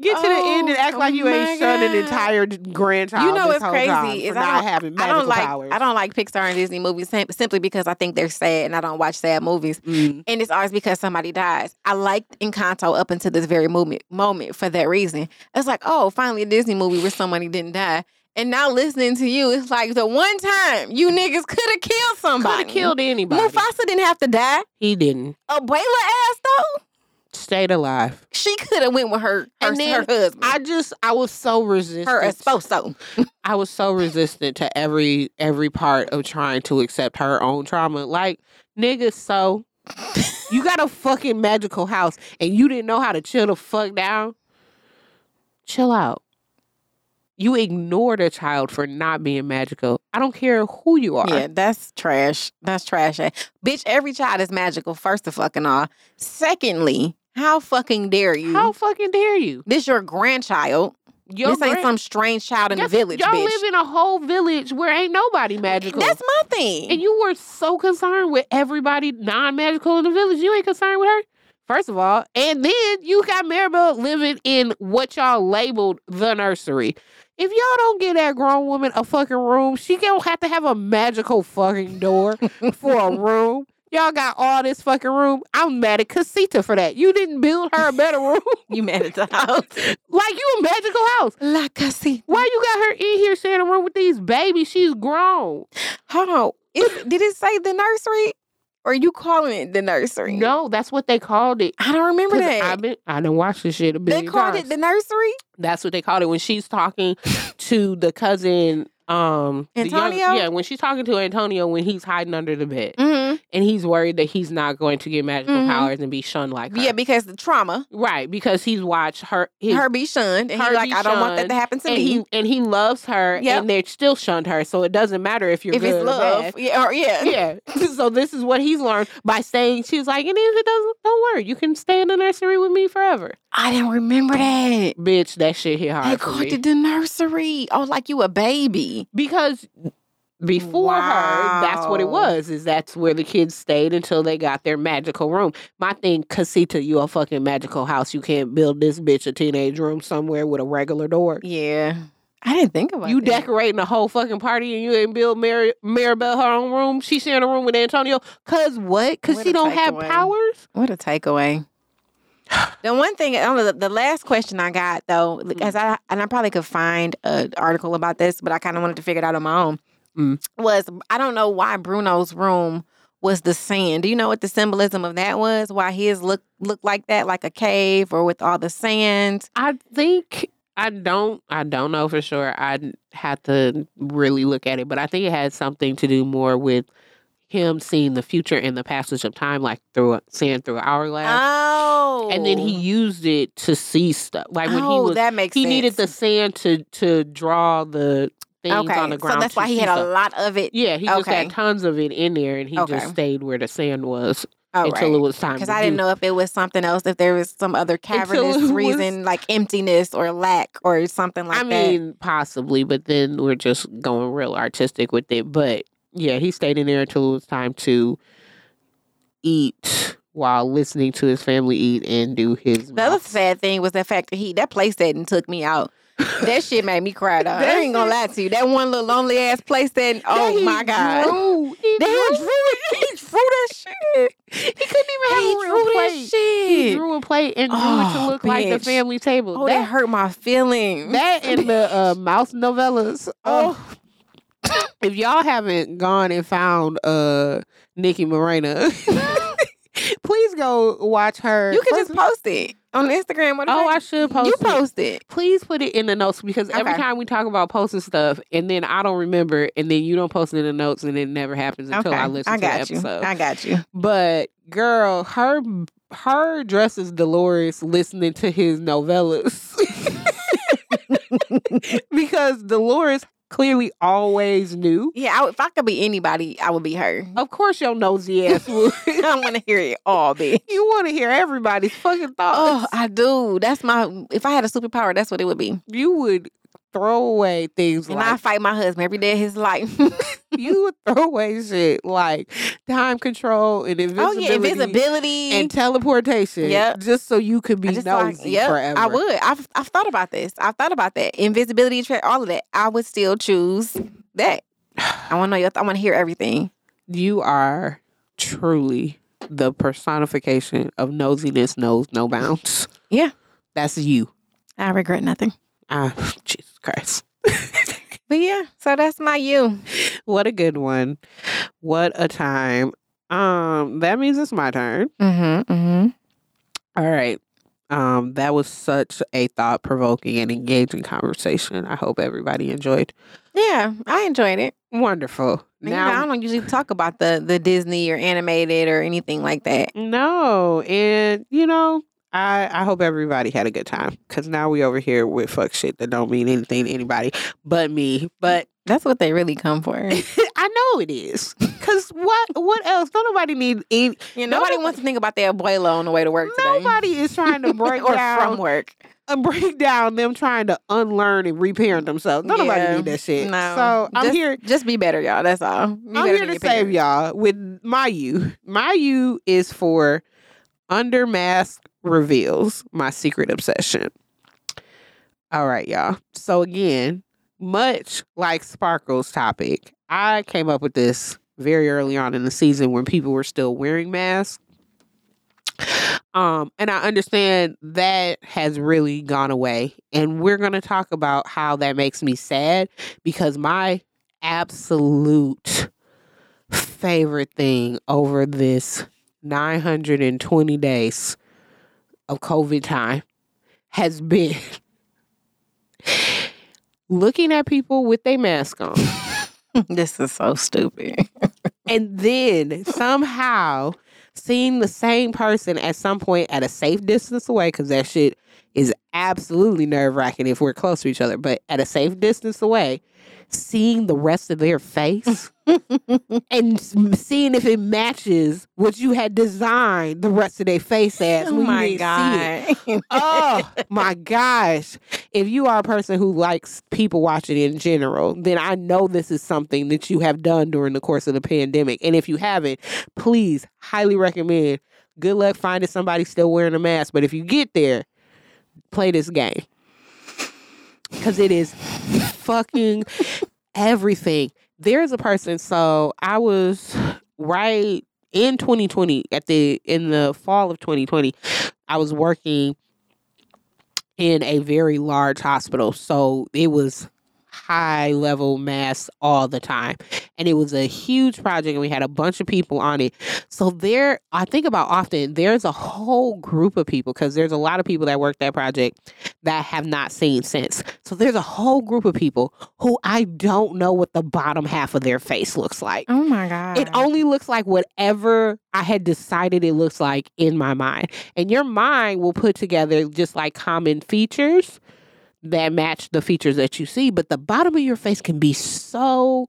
Get to the end and act Oh, like you ain't shown an entire grandchild. you know this what's whole crazy is I not don't, having I don't like powers. I don't like Pixar and Disney movies sim- simply because I think they're sad and I don't watch sad movies. Mm. And it's always because somebody dies. I liked Encanto up until this very moment moment for that reason. It's like, oh, finally a Disney movie where somebody didn't die. And now listening to you, it's like the one time you niggas could have killed Could somebody. have killed anybody. Mufasa didn't have to die. He didn't. A Abuela ass though, Stayed alive. she could have went with her her, And then her husband, I just I was so resistant. her esposo. *laughs* I was so resistant to every every part of trying to accept her own trauma. Like, nigga, so you got a fucking magical house and you didn't know how to chill the fuck down. Chill out. You ignored a child for not being magical. I don't care who you are. Yeah, that's trash. That's trash. Bitch, every child is magical, first of fucking all. Secondly, how fucking dare you? How fucking dare you? this your grandchild. Your this ain't some strange child in the village, Y'all bitch. live in a whole village where ain't nobody magical. That's my thing. and you were so concerned with everybody non-magical in the village. You ain't concerned with her. First of all, and then you got Mirabel living in what y'all labeled the nursery. If y'all don't get that grown woman a fucking room, she gonna have to have a magical fucking door *laughs* for a room. Y'all got all this fucking room. I'm mad at Casita for that. You didn't build her a better *laughs* room. You mad at the house? *laughs* like you a magical house. La casita. Why you got her in here sharing a room with these babies? She's grown. Hold on. Did it say the nursery? Or are you calling it the nursery? No, that's what they called it. I don't remember that. I've been I done watched this shit a they called times. it the nursery? That's what they called it when she's talking to the cousin um the young- Antonio? yeah, when she's talking to Antonio when he's hiding under the bed Mm-hmm. and he's worried that he's not going to get magical Mhm. powers and be shunned like her. Yeah, because the trauma, right, because he's watched her his, her be shunned, and her he's like, I don't want that to happen to and me. he and he loves her Yep. and they're still shunned her, so it doesn't matter if you're if good it's or love, yeah, or yeah, *laughs* Yeah. *laughs* so this is what he's learned by saying she's like, and if it doesn't don't worry, you can stay in the nursery with me forever. I didn't remember that. Bitch, that shit hit They hard for called it the nursery. Oh, like you a baby. Because before her, that's what it was. Is that's where the kids stayed until they got their magical room. My thing, Casita, you a fucking magical house. You can't build this bitch a teenage room somewhere with a regular door. Yeah, I didn't think about You that. decorating a whole fucking party and you ain't build Mary Mirabel her own room. She sharing a room with Antonio. Cause what? Cause What she don't have takeaway. powers. What a takeaway. The one thing, know, the, the last question I got though, Mm. because I and I probably could find an article about this, but I kind of wanted to figure it out on my own. Mm. Was I don't know why Bruno's room was the sand. Do you know what the symbolism of that was? Why his look looked like that, like a cave or with all the sand? I think I don't I don't know for sure. I had to really look at it, but I think it had something to do more with him seeing the future and the passage of time, like through a, seeing through hourglass. Oh, and then he oh. used it to see stuff. Like when oh, he was that makes he sense. needed the sand to to draw the things okay, on the ground. so that's why he had a lot of it. Yeah, he just had tons of it in there, and he Okay. just stayed where the sand was Oh, until right. it was time. Because I didn't do. know if it was something else, if there was some other cavernous *laughs* was- reason, like emptiness or lack or something like I that. I mean, possibly, but then we're just going real artistic with it. But yeah, he stayed in there until it was time to eat while listening to his family eat and do his. The other mouth. sad thing was the fact that he that place setting took me out. that *laughs* shit made me cry. Dog. I ain't gonna lie to you. That one little lonely ass place setting. Oh he my god. drew. He They drew. it. He drew that shit. He couldn't even have He a real plate. He drew a plate and drew it to Oh, look like the family table. Oh, that that hurt my feelings. that and the uh, mouse novellas. Oh. *laughs* If y'all haven't gone and found uh Nikki Morena, *laughs* please go watch her. you can First- just post it on Instagram. What Oh, I should post. It. You it. post it. Please put it in the notes because every time we talk about posting stuff, and then I don't remember, and then you don't post it in the notes, and it never happens until I listen I to got the you. episode. I got you. But girl, her her dress is Dolores listening to his novellas. *laughs* because Dolores clearly always knew. Yeah, I, if I could be anybody, I would be her. Of course your nosy ass would. *laughs* I want to hear it all, bitch. you want to hear everybody's fucking oh, thoughts. Oh. I do. That's my. If I had a superpower, that's what it would be. you would throw away things And I fight my husband every day of his life. *laughs* you would throw away shit like time control and oh invisibility, yeah, invisibility. and teleportation. Yep. just so you could be feel like- nosy yep, forever. I would. I've I've thought about this. I've thought about that. Invisibility, tra- all of that. I would still choose that. I want to know. Your th- I want to hear everything. You are truly the personification of nosiness knows no bounds. Yeah. That's you. I regret nothing. Ah, Jesus Christ. But yeah, so that's my you. What a good one. What a time. Um, that means it's my turn. Mm-hmm. Mm-hmm. All right. Um, that was such a thought provoking and engaging conversation. I hope everybody enjoyed. Yeah, I enjoyed it. Wonderful. You know, I don't usually talk about the the Disney or animated or anything like that. no, and you know, I I hope everybody had a good time because now we over here with fuck shit that don't mean anything to anybody but me. But *laughs* That's what they really come for. *laughs* I know it is because what what else? Don't nobody need any. You know, nobody Nobody- wants to think about their abuela on the way to work today. Nobody is trying to *laughs* break or down from work. and break down them trying to unlearn and reparent themselves. Don't Yeah, nobody need that shit. No. So I'm just, here. Just be better, y'all. That's all. Be I'm here to save parents. y'all with my you. My you is for Under Mask reveals my secret obsession. All right, y'all. So again, much like Sparkle's topic, I came up with this very early on in the season when people were still wearing masks. Um, and I understand that has really gone away. And we're going to talk about how that makes me sad because my absolute favorite thing over this 920 days of COVID time has been *laughs* looking at people with their mask on. *laughs* this is so stupid. *laughs* and then somehow seeing the same person at some point at a safe distance away, because that shit is absolutely nerve wracking if we're close to each other, but at a safe distance away, seeing the rest of their face *laughs* and seeing if it matches what you had designed the rest of their face as. Oh my god! oh *laughs* my gosh! If you are a person who likes people watching in general, then I know this is something that you have done during the course of the pandemic. And if you haven't, please highly recommend. Good luck finding somebody still wearing a mask. But if you get there, play this game because it is fucking everything. There's a person. So I was right in 2020 at the in the fall of 2020. I was working in a very large hospital, so it was high level mass all the time. And it was a huge project and we had a bunch of people on it. So there I think about often there's a whole group of people because there's a lot of people that work that project that have not seen since. So there's a whole group of people who I don't know what the bottom half of their face looks like. Oh my god. It only looks like whatever I had decided it looks like in my mind. And your mind will put together just like common features that match the features that you see, but the bottom of your face can be so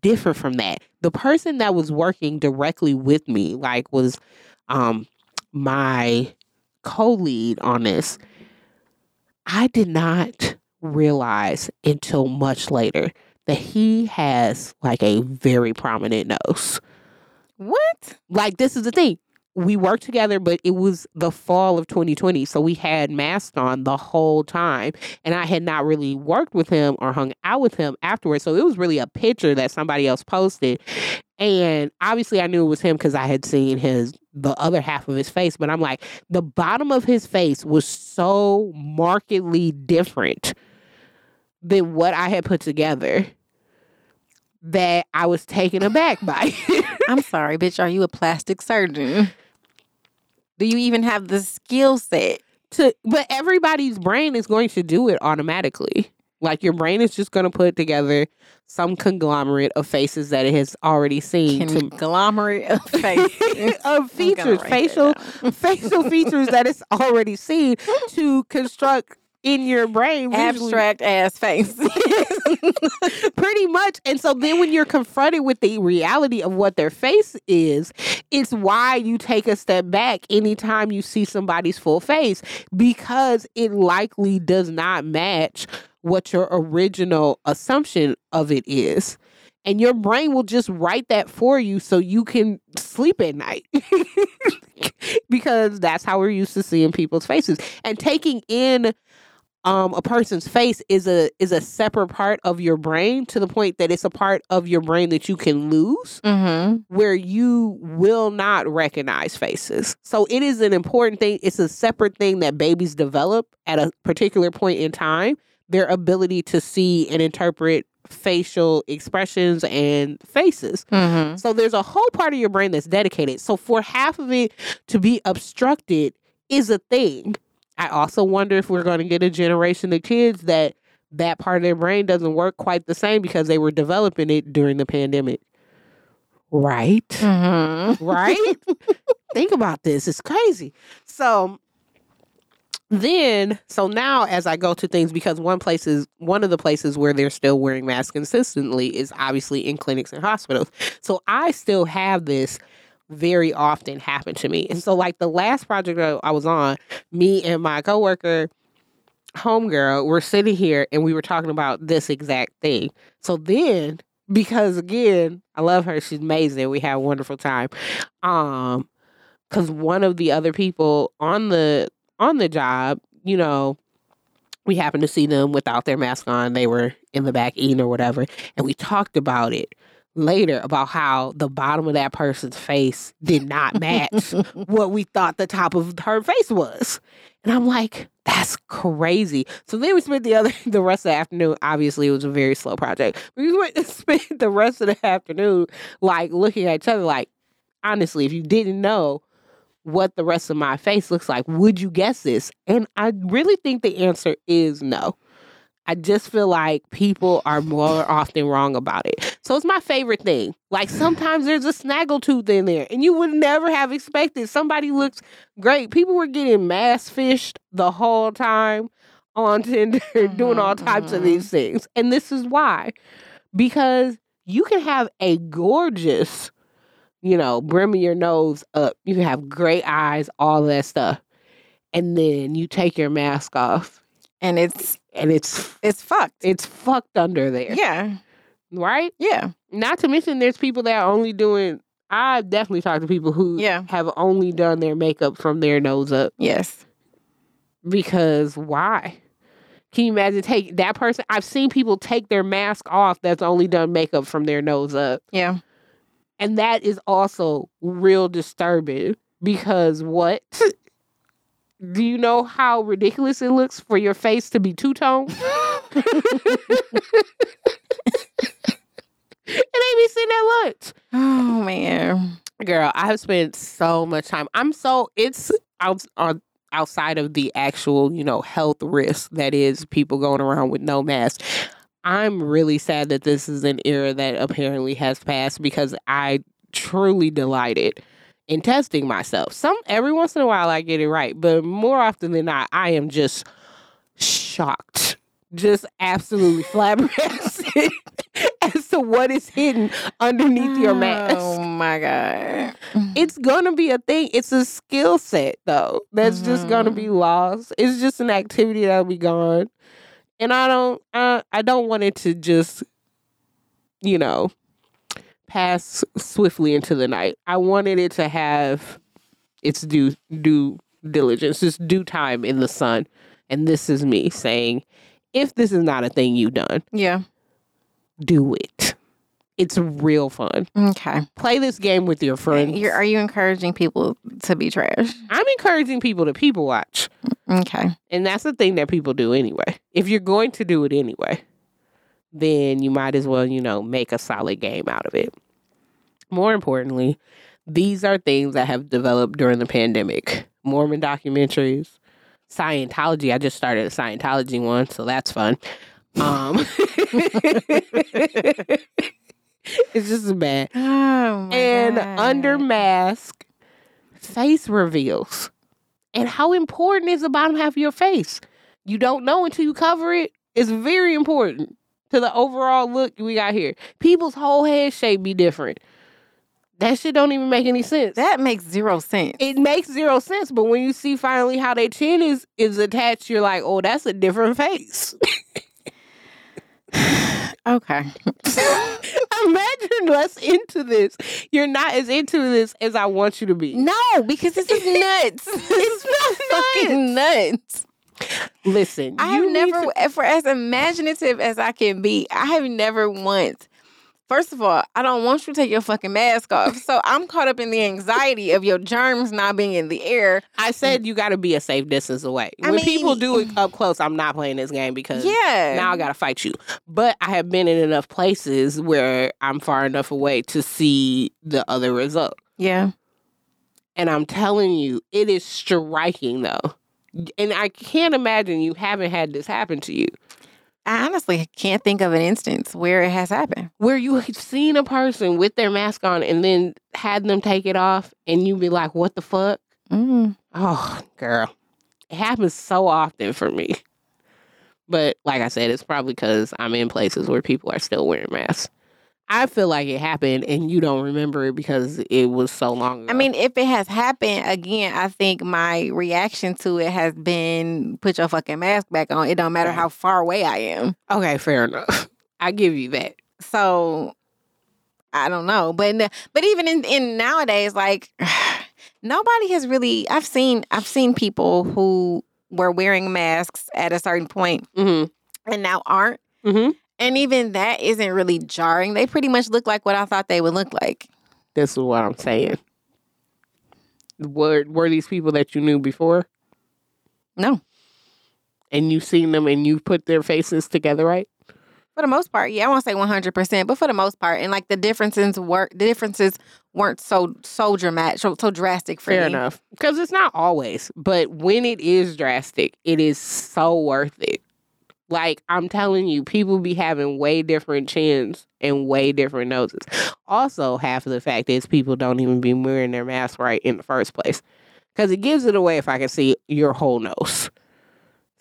different from that. The person that was working directly with me, like, was um my co-lead on this. I did not realize until much later that he has like a very prominent nose. What? Like this is the thing we worked together, but it was the fall of 2020. So we had masks on the whole time. And I had not really worked with him or hung out with him afterwards. So it was really a picture that somebody else posted. And obviously I knew it was him because I had seen his the other half of his face. But I'm like, the bottom of his face was so markedly different than what I had put together that I was taken aback by. It. *laughs* I'm sorry, bitch. Are you a plastic surgeon? Do you even have the skill set? to but everybody's brain is going to do it automatically. Like your brain is just going to put together some conglomerate of faces that it has already seen to Conglomerate of *laughs* faces. of features, facial facial features that it's already seen *laughs* to construct in your brain. Abstract ass face. *laughs* pretty much. And so then when you're confronted with the reality of what their face is, it's why you take a step back anytime you see somebody's full face because it likely does not match what your original assumption of it is. And your brain will just write that for you so you can sleep at night. *laughs* because that's how we're used to seeing people's faces. And taking in um, a person's face is a is a separate part of your brain to the point that it's a part of your brain that you can lose mm-hmm. where you will not recognize faces. So it is an important thing. It's a separate thing that babies develop at a particular point in time. Their ability to see and interpret facial expressions and faces. Mm-hmm. So there's a whole part of your brain that's dedicated. So for half of it to be obstructed is a thing. I also wonder if we're going to get a generation of kids that that part of their brain doesn't work quite the same because they were developing it during the pandemic. Right? Mm-hmm. Right? *laughs* Think about this. It's crazy. So then, so now as I go to things, because one place is one of the places where they're still wearing masks consistently is obviously in clinics and hospitals. So I still have this very often happen to me. And so like the last project I was on, me and my coworker, homegirl, were sitting here and we were talking about this exact thing. So then, because again, I love her, she's amazing. We had a wonderful time. Um because one of the other people on the on the job, you know, we happened to see them without their mask on. They were in the back eating or whatever, and we talked about it later about how the bottom of that person's face did not match *laughs* what we thought the top of her face was. And I'm like, that's crazy. So then we spent the other *laughs* the rest of the afternoon. Obviously, it was a very slow project. We went and *laughs* spent the rest of the afternoon like looking at each other like, honestly, if you didn't know what the rest of my face looks like, would you guess this? And I really think the answer is no. I just feel like people are more often wrong about it. So it's my favorite thing. Like sometimes there's a snaggletooth in there, and you would never have expected. Somebody looks great. People were getting mass fished the whole time on *laughs* Tinder, doing all types of these mm-hmm. things. And this is why. Because you can have a gorgeous, you know, brim of your nose up. You can have great eyes, all that stuff. And then you take your mask off and it's and it's it's fucked. it's fucked under there. yeah, Right? yeah, Not to mention there's people that are only doing I've definitely talked to people who Yeah. have only done their makeup from their nose up yes. because why? Can you imagine take that person? I've seen people take their mask off that's only done makeup from their nose up. Yeah. And that is also real disturbing because what? *laughs* Do you know how ridiculous it looks for your face to be two tone? *laughs* it ain't me sitting at lunch. Oh man. Girl, I have spent so much time. I'm so it's out on outside of the actual, you know, health risk that is people going around with no mask. I'm really sad that this is an era that apparently has passed because I truly delighted in testing myself. Some every once in a while I get it right, but more often than not, I am just shocked. Just absolutely *laughs* flabbergasted *laughs* as to what is hidden underneath your mask Oh my god. it's gonna be a thing. It's a skill set though. That's just gonna be lost. It's just an activity that'll be gone. And I don't uh, I don't want it to just you know pass swiftly into the night. I wanted it to have its due due diligence, its due time in the sun. And this is me saying, if this is not a thing you've done, Yeah. do it. It's real fun. Okay. Play this game with your friends. You're, are you encouraging people to be trash? I'm encouraging people to people watch. Mm, okay. And that's the thing that people do anyway. If you're going to do it anyway, then you might as well, you know, make a solid game out of it. More importantly, these are things that have developed during the pandemic. Mormon documentaries, Scientology. I just started a Scientology one, so that's fun. Um *laughs* It's just bad. Oh and God. under mask face reveals and how important is the bottom half of your face you don't know until you cover it it's very important to the overall look we got here people's whole head shape be different that shit don't even make any sense that makes zero sense. it makes zero sense but when you see finally how their chin is is attached you're like oh that's a different face *sighs* okay. *laughs* imagine less into this you're not as into this as i want you to be No, because this is nuts. *laughs* It's not fucking nuts. Listen, I you have never, to- for as imaginative as I can be, I have never once. First of all, I don't want you to take your fucking mask off. So I'm caught up in the anxiety of your germs not being in the air. I said you got to be a safe distance away. I when people do it up close, I'm not playing this game because Yeah. now I got to fight you. But I have been in enough places where I'm far enough away to see the other result. yeah. And I'm telling you, it is striking though. And I can't imagine you haven't had this happen to you. I honestly can't think of an instance where it has happened. Where you have seen a person with their mask on and then had them take it off and you be like, what the fuck? Mm. Oh, girl. It happens so often for me. But like I said, it's probably because I'm in places where people are still wearing masks. I feel like it happened and you don't remember it because it was so long ago. I mean, if it has happened again, I think my reaction to it has been put your fucking mask back on. It don't matter how far away I am. okay, fair enough. *laughs* I give you that. So I don't know, but but even in in nowadays, like *sighs* Nobody has really. I've seen. I've seen people who were wearing masks at a certain point Mm-hmm. and now aren't. Mm-hmm. And even that isn't really jarring. They pretty much look like what I thought they would look like. This is what I'm saying. Were were these people that you knew before, No, and you've seen them, and you put their faces together, right? for the most part, yeah, I won't say one hundred percent, but for the most part, and like the differences were the differences weren't so so dramatic, so, so drastic for Fair me. enough. Because it's not always, but when it is drastic, it is so worth it. Like I'm telling you, people be having way different chins and way different noses. Also, half of the fact is people don't even be wearing their mask right in the first place. Because it gives it away if I can see your whole nose.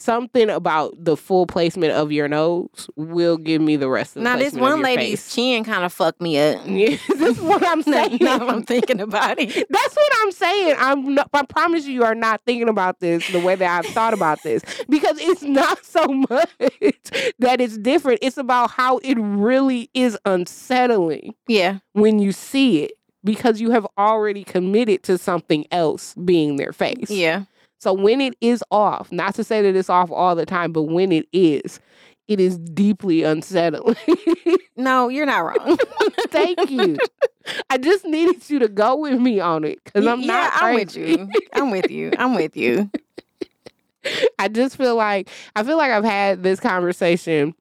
Something about the full placement of your nose will give me the rest of the Now this one lady's face. chin kind of fucked me up. *laughs* Yeah, this is what I'm *laughs* now saying. now I'm thinking about it. *laughs* That's what I'm saying. I'm. Not, I promise you, you are not thinking about this the way that I've thought about this because it's not so much that it's different. It's about how it really is unsettling Yeah, when you see it because you have already committed to something else being their face. yeah. So when it is off, not to say that it's off all the time, but when it is, it is deeply unsettling. *laughs* No, you're not wrong. *laughs* Thank you. I just needed you to go with me on it because I'm yeah, not. I'm with you. I'm with you. I'm with you. *laughs* I just feel like I feel like I've had this conversation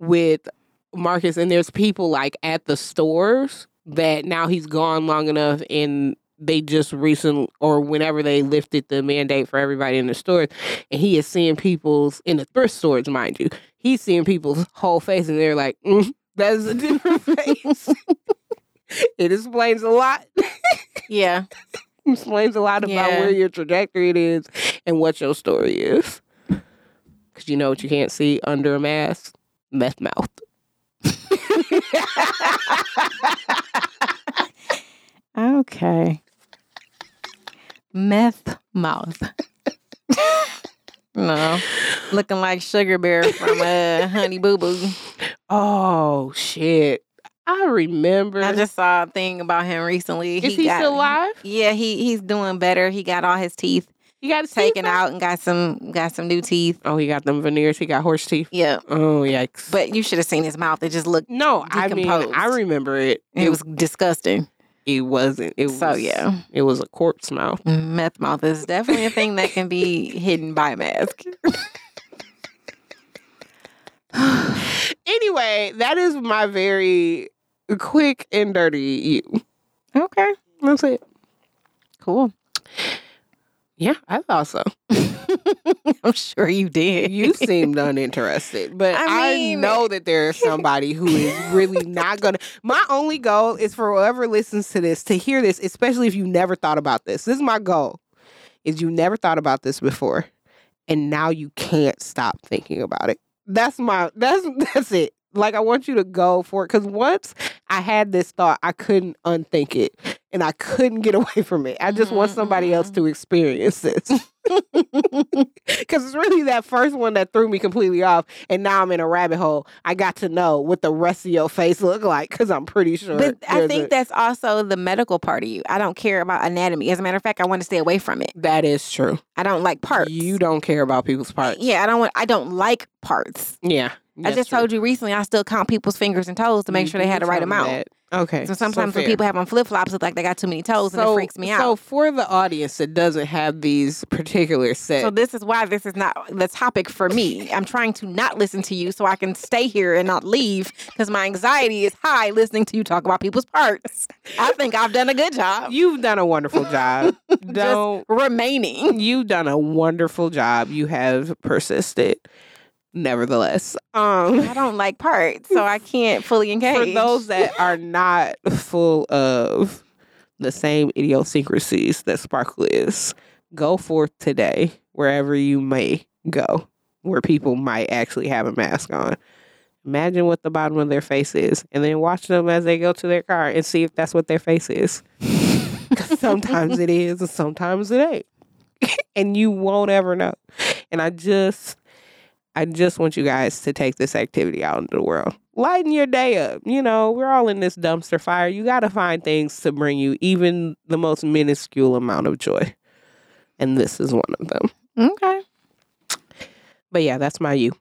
with Marcus, and there's people like at the stores that now he's gone long enough, and they just recently or whenever they lifted the mandate for everybody in the stores, and he is seeing people's in the thrift stores, mind you, he's seeing people's whole face, and they're like, mm, "That's a different *laughs* face." *laughs* it explains a lot. Yeah. *laughs* explains a lot about Yeah. where your trajectory is and what your story is. Because you know what you can't see under a mask? Meth mouth. Okay. Meth mouth. no. Looking like Sugar Bear from uh, Honey Boo Boo. Oh, shit. I remember. I just saw a thing about him recently. is he, got- still alive? Yeah, he he's doing better. He got all his teeth He got his taken teeth out and got some got some new teeth. Oh, he got them veneers. He got horse teeth. Yeah. Oh, yikes. But you should have seen his mouth. It just looked no, I mean, decomposed. I remember it. it was disgusting. It wasn't. It was. So yeah. It was a corpse mouth. Meth mouth is definitely a thing that can be *laughs* hidden by a mask. Anyway, that is my very quick and dirty you. Okay. That's it. Cool. Yeah, I thought so. *laughs* I'm sure you did. You seemed uninterested, but I I, know that there's somebody who is really *laughs* not gonna. My only goal is for whoever listens to this to hear this, especially if you never thought about this. This is my goal: is you never thought about this before, and now you can't stop thinking about it. That's my. That's *laughs* that's it. Like I want you to go for it because once I had this thought, I couldn't unthink it, and I couldn't get away from it. I just want somebody else mhm. to experience this. *laughs* Because it's really that first one that threw me completely off, and now I'm in a rabbit hole. I got to know what the rest of your face *laughs* look like because I'm pretty sure. But I think a- that's also the medical part of you. I don't care about anatomy. As a matter of fact, I want to stay away from it. that is true. I don't like parts. You don't care about people's parts. Yeah, I don't want I don't like parts. yeah. I just told you recently I still count people's fingers and toes to make sure they had the right amount. Okay. So sometimes when people have on flip flops, it's like they got too many toes and it freaks me out. So for the audience that doesn't have these particular sets, So this is why this is not the topic for me. I'm trying to not listen to you so I can stay here and not leave because my anxiety is high listening to you talk about people's parts. I think I've done a good job. you've done a wonderful job. *laughs* don't Remaining. You've done a wonderful job. You have persisted. Nevertheless, um, I don't like parts, so I can't fully *laughs* engage. for those that are not full of the same idiosyncrasies that Sparkle is, go forth today wherever you may go, where people might actually have a mask on. Imagine what the bottom of their face is, and then watch them as they go to their car and see if that's what their face is. *laughs* sometimes it is, and sometimes it ain't, *laughs* and you won't ever know. And I just, I just want you guys to take this activity out into the world. Lighten your day up. You know, we're all in this dumpster fire. You got to find things to bring you even the most minuscule amount of joy. And this is one of them. Okay. But yeah, that's my you.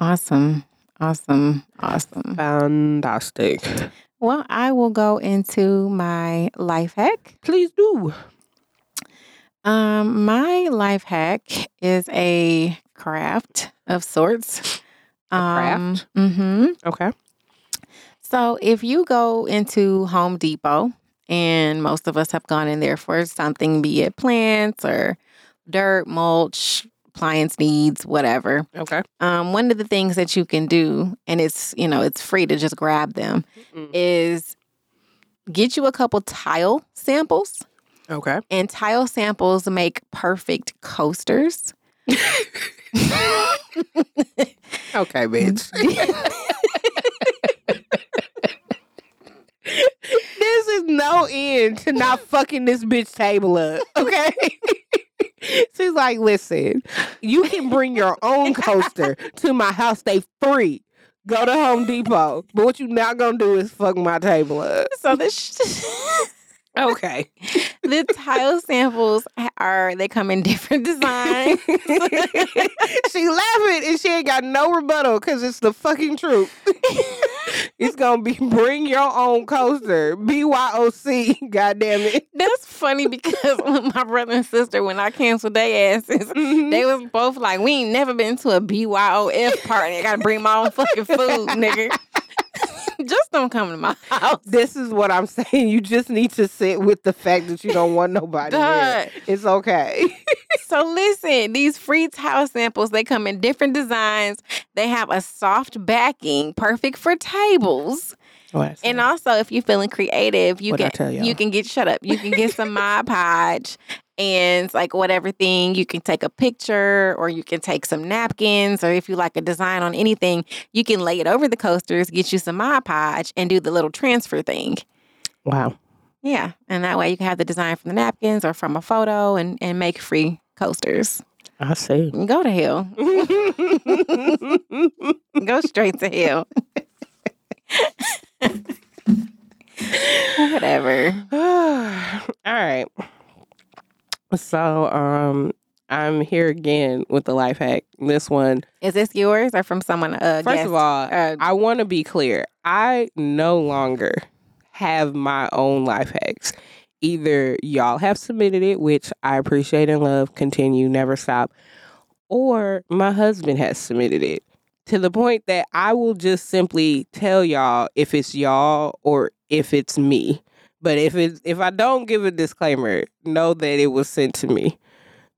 Awesome. Awesome. Awesome. Fantastic. Well, I will go into my life hack. Please do. Um, my life hack is a craft of sorts. craft? mm-hmm. Okay. So if you go into Home Depot, and most of us have gone in there for something, be it plants or dirt, mulch, appliance needs, whatever. Okay. Um, one of the things that you can do, and it's you know it's free to just grab them, Mm. is get you a couple tile samples. Okay. And tile samples make perfect coasters. Okay, bitch. this is no end to not fucking this bitch table up. Okay. *laughs* She's like, listen, you can bring your own coaster to my house. They free. Go to Home Depot. But what you not gonna do is fuck my table up. So this. sh- *laughs* Okay. *laughs* the tile samples are they come in different designs. *laughs* she laughing and she ain't got no rebuttal because it's the fucking truth. *laughs* it's gonna be bring your own coaster. BYOC, God damn it. That's funny because my brother and sister, when I canceled their asses, Mhm. they was both like, "We ain't never been to a BYOF party. I gotta bring my own fucking food, nigga. *laughs* Just don't come to my *laughs* house." This is what I'm saying. You just need to sit with the fact that you don't want nobody *laughs* there. It's okay. So listen, these free towel samples, they come in different designs. They have a soft backing, perfect for tables. Oh, and also, if you're feeling creative, you What'd can tell you can get shut up. You can get some Mod Podge and like whatever thing. You can take a picture, or you can take some napkins, or if you like a design on anything, you can lay it over the coasters, get you some Mod Podge, and do the little transfer thing. wow. Yeah, and that way you can have the design from the napkins or from a photo, and and make free coasters. I see. Go to hell. *laughs* Go straight to hell. *laughs* Whatever. *sighs* All right. So, um, I'm here again with the life hack. This one, Is this yours or from someone? Uh, first guest? of all, uh, I want to be clear. I no longer have my own life hacks. Either y'all have submitted it, which I appreciate and love, continue, never stop, or my husband has submitted it to the point that I will just simply tell y'all if it's y'all or if it's me. But if it if I don't give a disclaimer, know that it was sent to me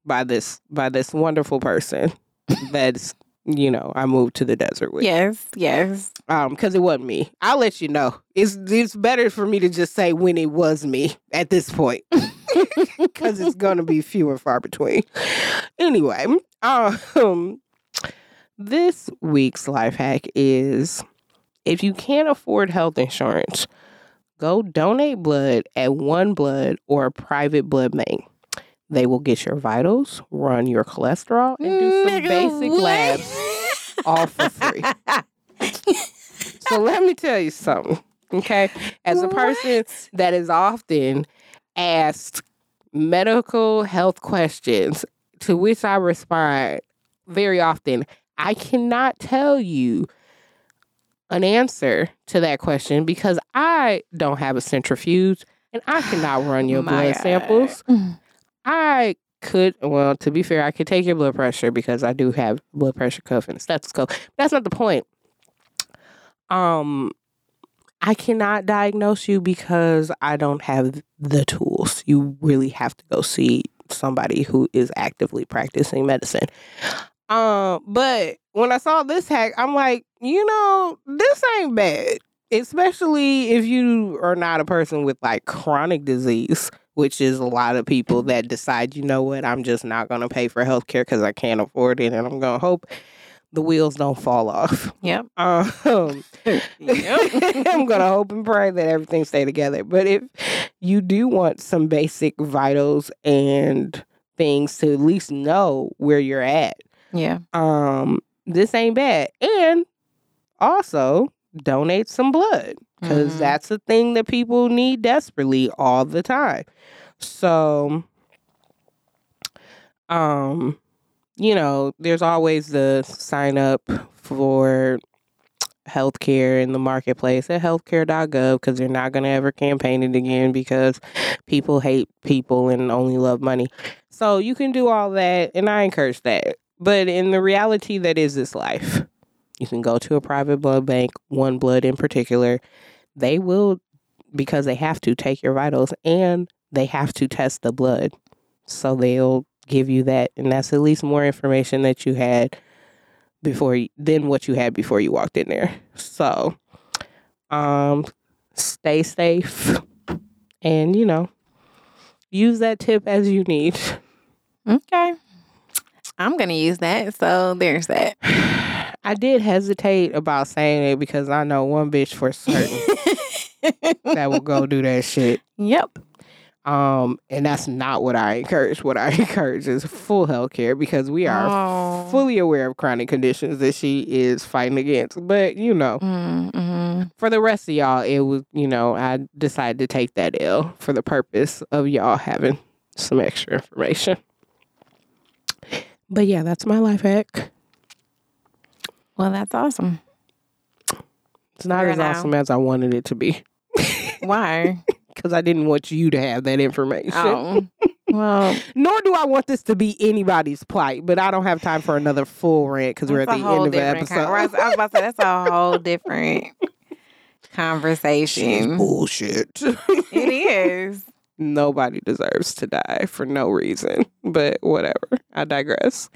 by this by this wonderful person that's you know I moved to the desert with. Yes, yes. um because it wasn't me. I'll let you know. It's it's better for me to just say when it was me at this point *laughs* because it's gonna be few and far between. Anyway um this week's life hack is if you can't afford health insurance go donate blood at OneBlood or a private blood bank they will get your vitals run your cholesterol and do some Nigga, basic what? labs all for free *laughs* so let me tell you something, okay? As a person that is often asked medical health questions to which I respond very often, I cannot tell you an answer to that question because I don't have a centrifuge and I cannot *sighs* run your blood God. samples. I could, well, to be fair, I could take your blood pressure because I do have blood pressure cuff and a stethoscope. That's not the point. Um, I cannot diagnose you because I don't have the tools. You really have to go see somebody who is actively practicing medicine. Um, but when I saw this hack, I'm like, you know, this ain't bad. Especially if you are not a person with like chronic disease, which is a lot of people that decide, you know what, I'm just not going to pay for healthcare because I can't afford it, and I'm going to hope the wheels don't fall off. Yep. *laughs* Um, Yep. *laughs* I'm gonna hope and pray that everything stay together. But if you do want some basic vitals and things to at least know where you're at, Yeah. Um, this ain't bad. And also donate some blood because Mhm. that's a thing that people need desperately all the time. So, um, you know, there's always the sign up for healthcare in the marketplace at healthcare.gov because they're not going to ever campaign it again because people hate people and only love money. So you can do all that, and I encourage that. But in the reality that is this life, you can go to a private blood bank, OneBlood in particular. They will, because they have to, take your vitals and they have to test the blood. So they'll give you that. And that's at least more information that you had before than what you had before you walked in there. So um stay safe and you know use that tip as you need. Okay. I'm gonna use that. So there's that. *sighs* I did hesitate about saying it because I know one bitch for certain *laughs* that will go do that shit. Yep. Um, and that's not what I encourage. What I *laughs* encourage is full health care because we are Oh. fully aware of chronic conditions that she is fighting against. But you know, Mm-hmm. for the rest of y'all, it was you know I decided to take that L for the purpose of y'all having some extra information. But yeah, that's my life hack. Well, that's awesome. It's not Fair as enough. awesome as I wanted it to be *laughs* Why? because I didn't want you to have that information. oh. Well, *laughs* Nor do I want this to be anybody's plight, but I don't have time for another full rant because we're at the end of the episode. con- I was I was about to say that's a whole different *laughs* conversation. bullshit. It is. Nobody deserves to die for no reason, *laughs* but whatever. I digress.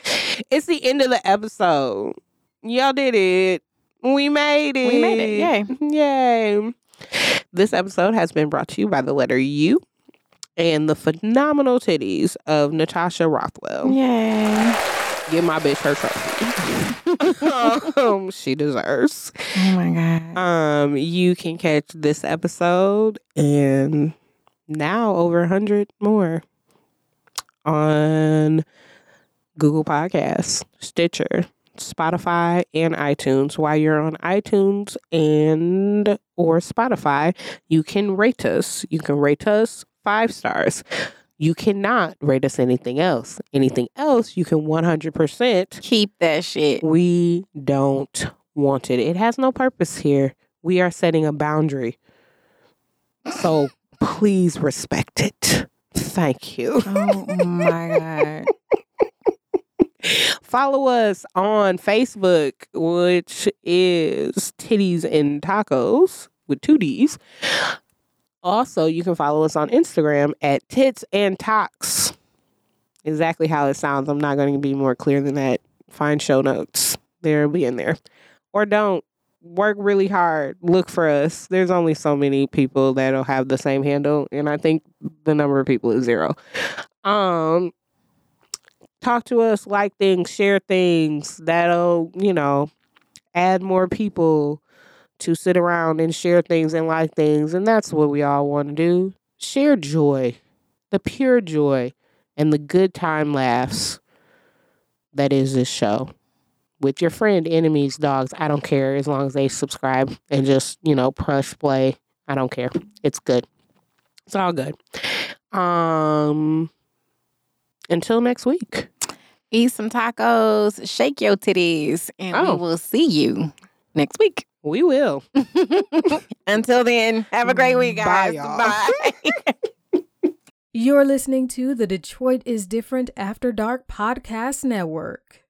It's the end of the episode. Y'all did it. We made it. We made it. Yay. *laughs* Yay. This episode has been brought to you by the letter U and the phenomenal titties of Natasha Rothwell. Yay. Give my bitch her trophy. *laughs* um, she deserves. Oh my god. Um, you can catch this episode and now over a hundred more on Google Podcasts, Stitcher, Spotify, and iTunes. While you're on iTunes and or Spotify, you can rate us. You can rate us five stars. You cannot rate us anything else. Anything else, you can 100% Keep that shit. we don't want it. It has no purpose here. We are setting a boundary. So please respect it. Thank you. Oh my god. Follow us on Facebook, which is Titties and Tacos with two D's. Also, you can follow us on Instagram at Tits and Talks. Exactly how it sounds. I'm not going to be more clear than that. Find show notes. They'll be in there. Or don't. Work really hard. Look for us. There's only so many people that'll have the same handle, and I think the number of people is zero. Um, talk to us, like things, share things. That'll, you know, add more people to sit around and share things and like things. And that's what we all want to do. Share joy, the pure joy, and the good time laughs that is this show. With your friend, enemies, dogs, I don't care as long as they subscribe and just, you know, press play. I don't care. It's good. It's all good. Um until next week. Eat some tacos, shake your titties, and Oh. we will see you next week. We will. *laughs* Until then, have a great week, Bye, guys. y'all. Bye. *laughs* You're listening to the Detroit is Different After Dark Podcast Network.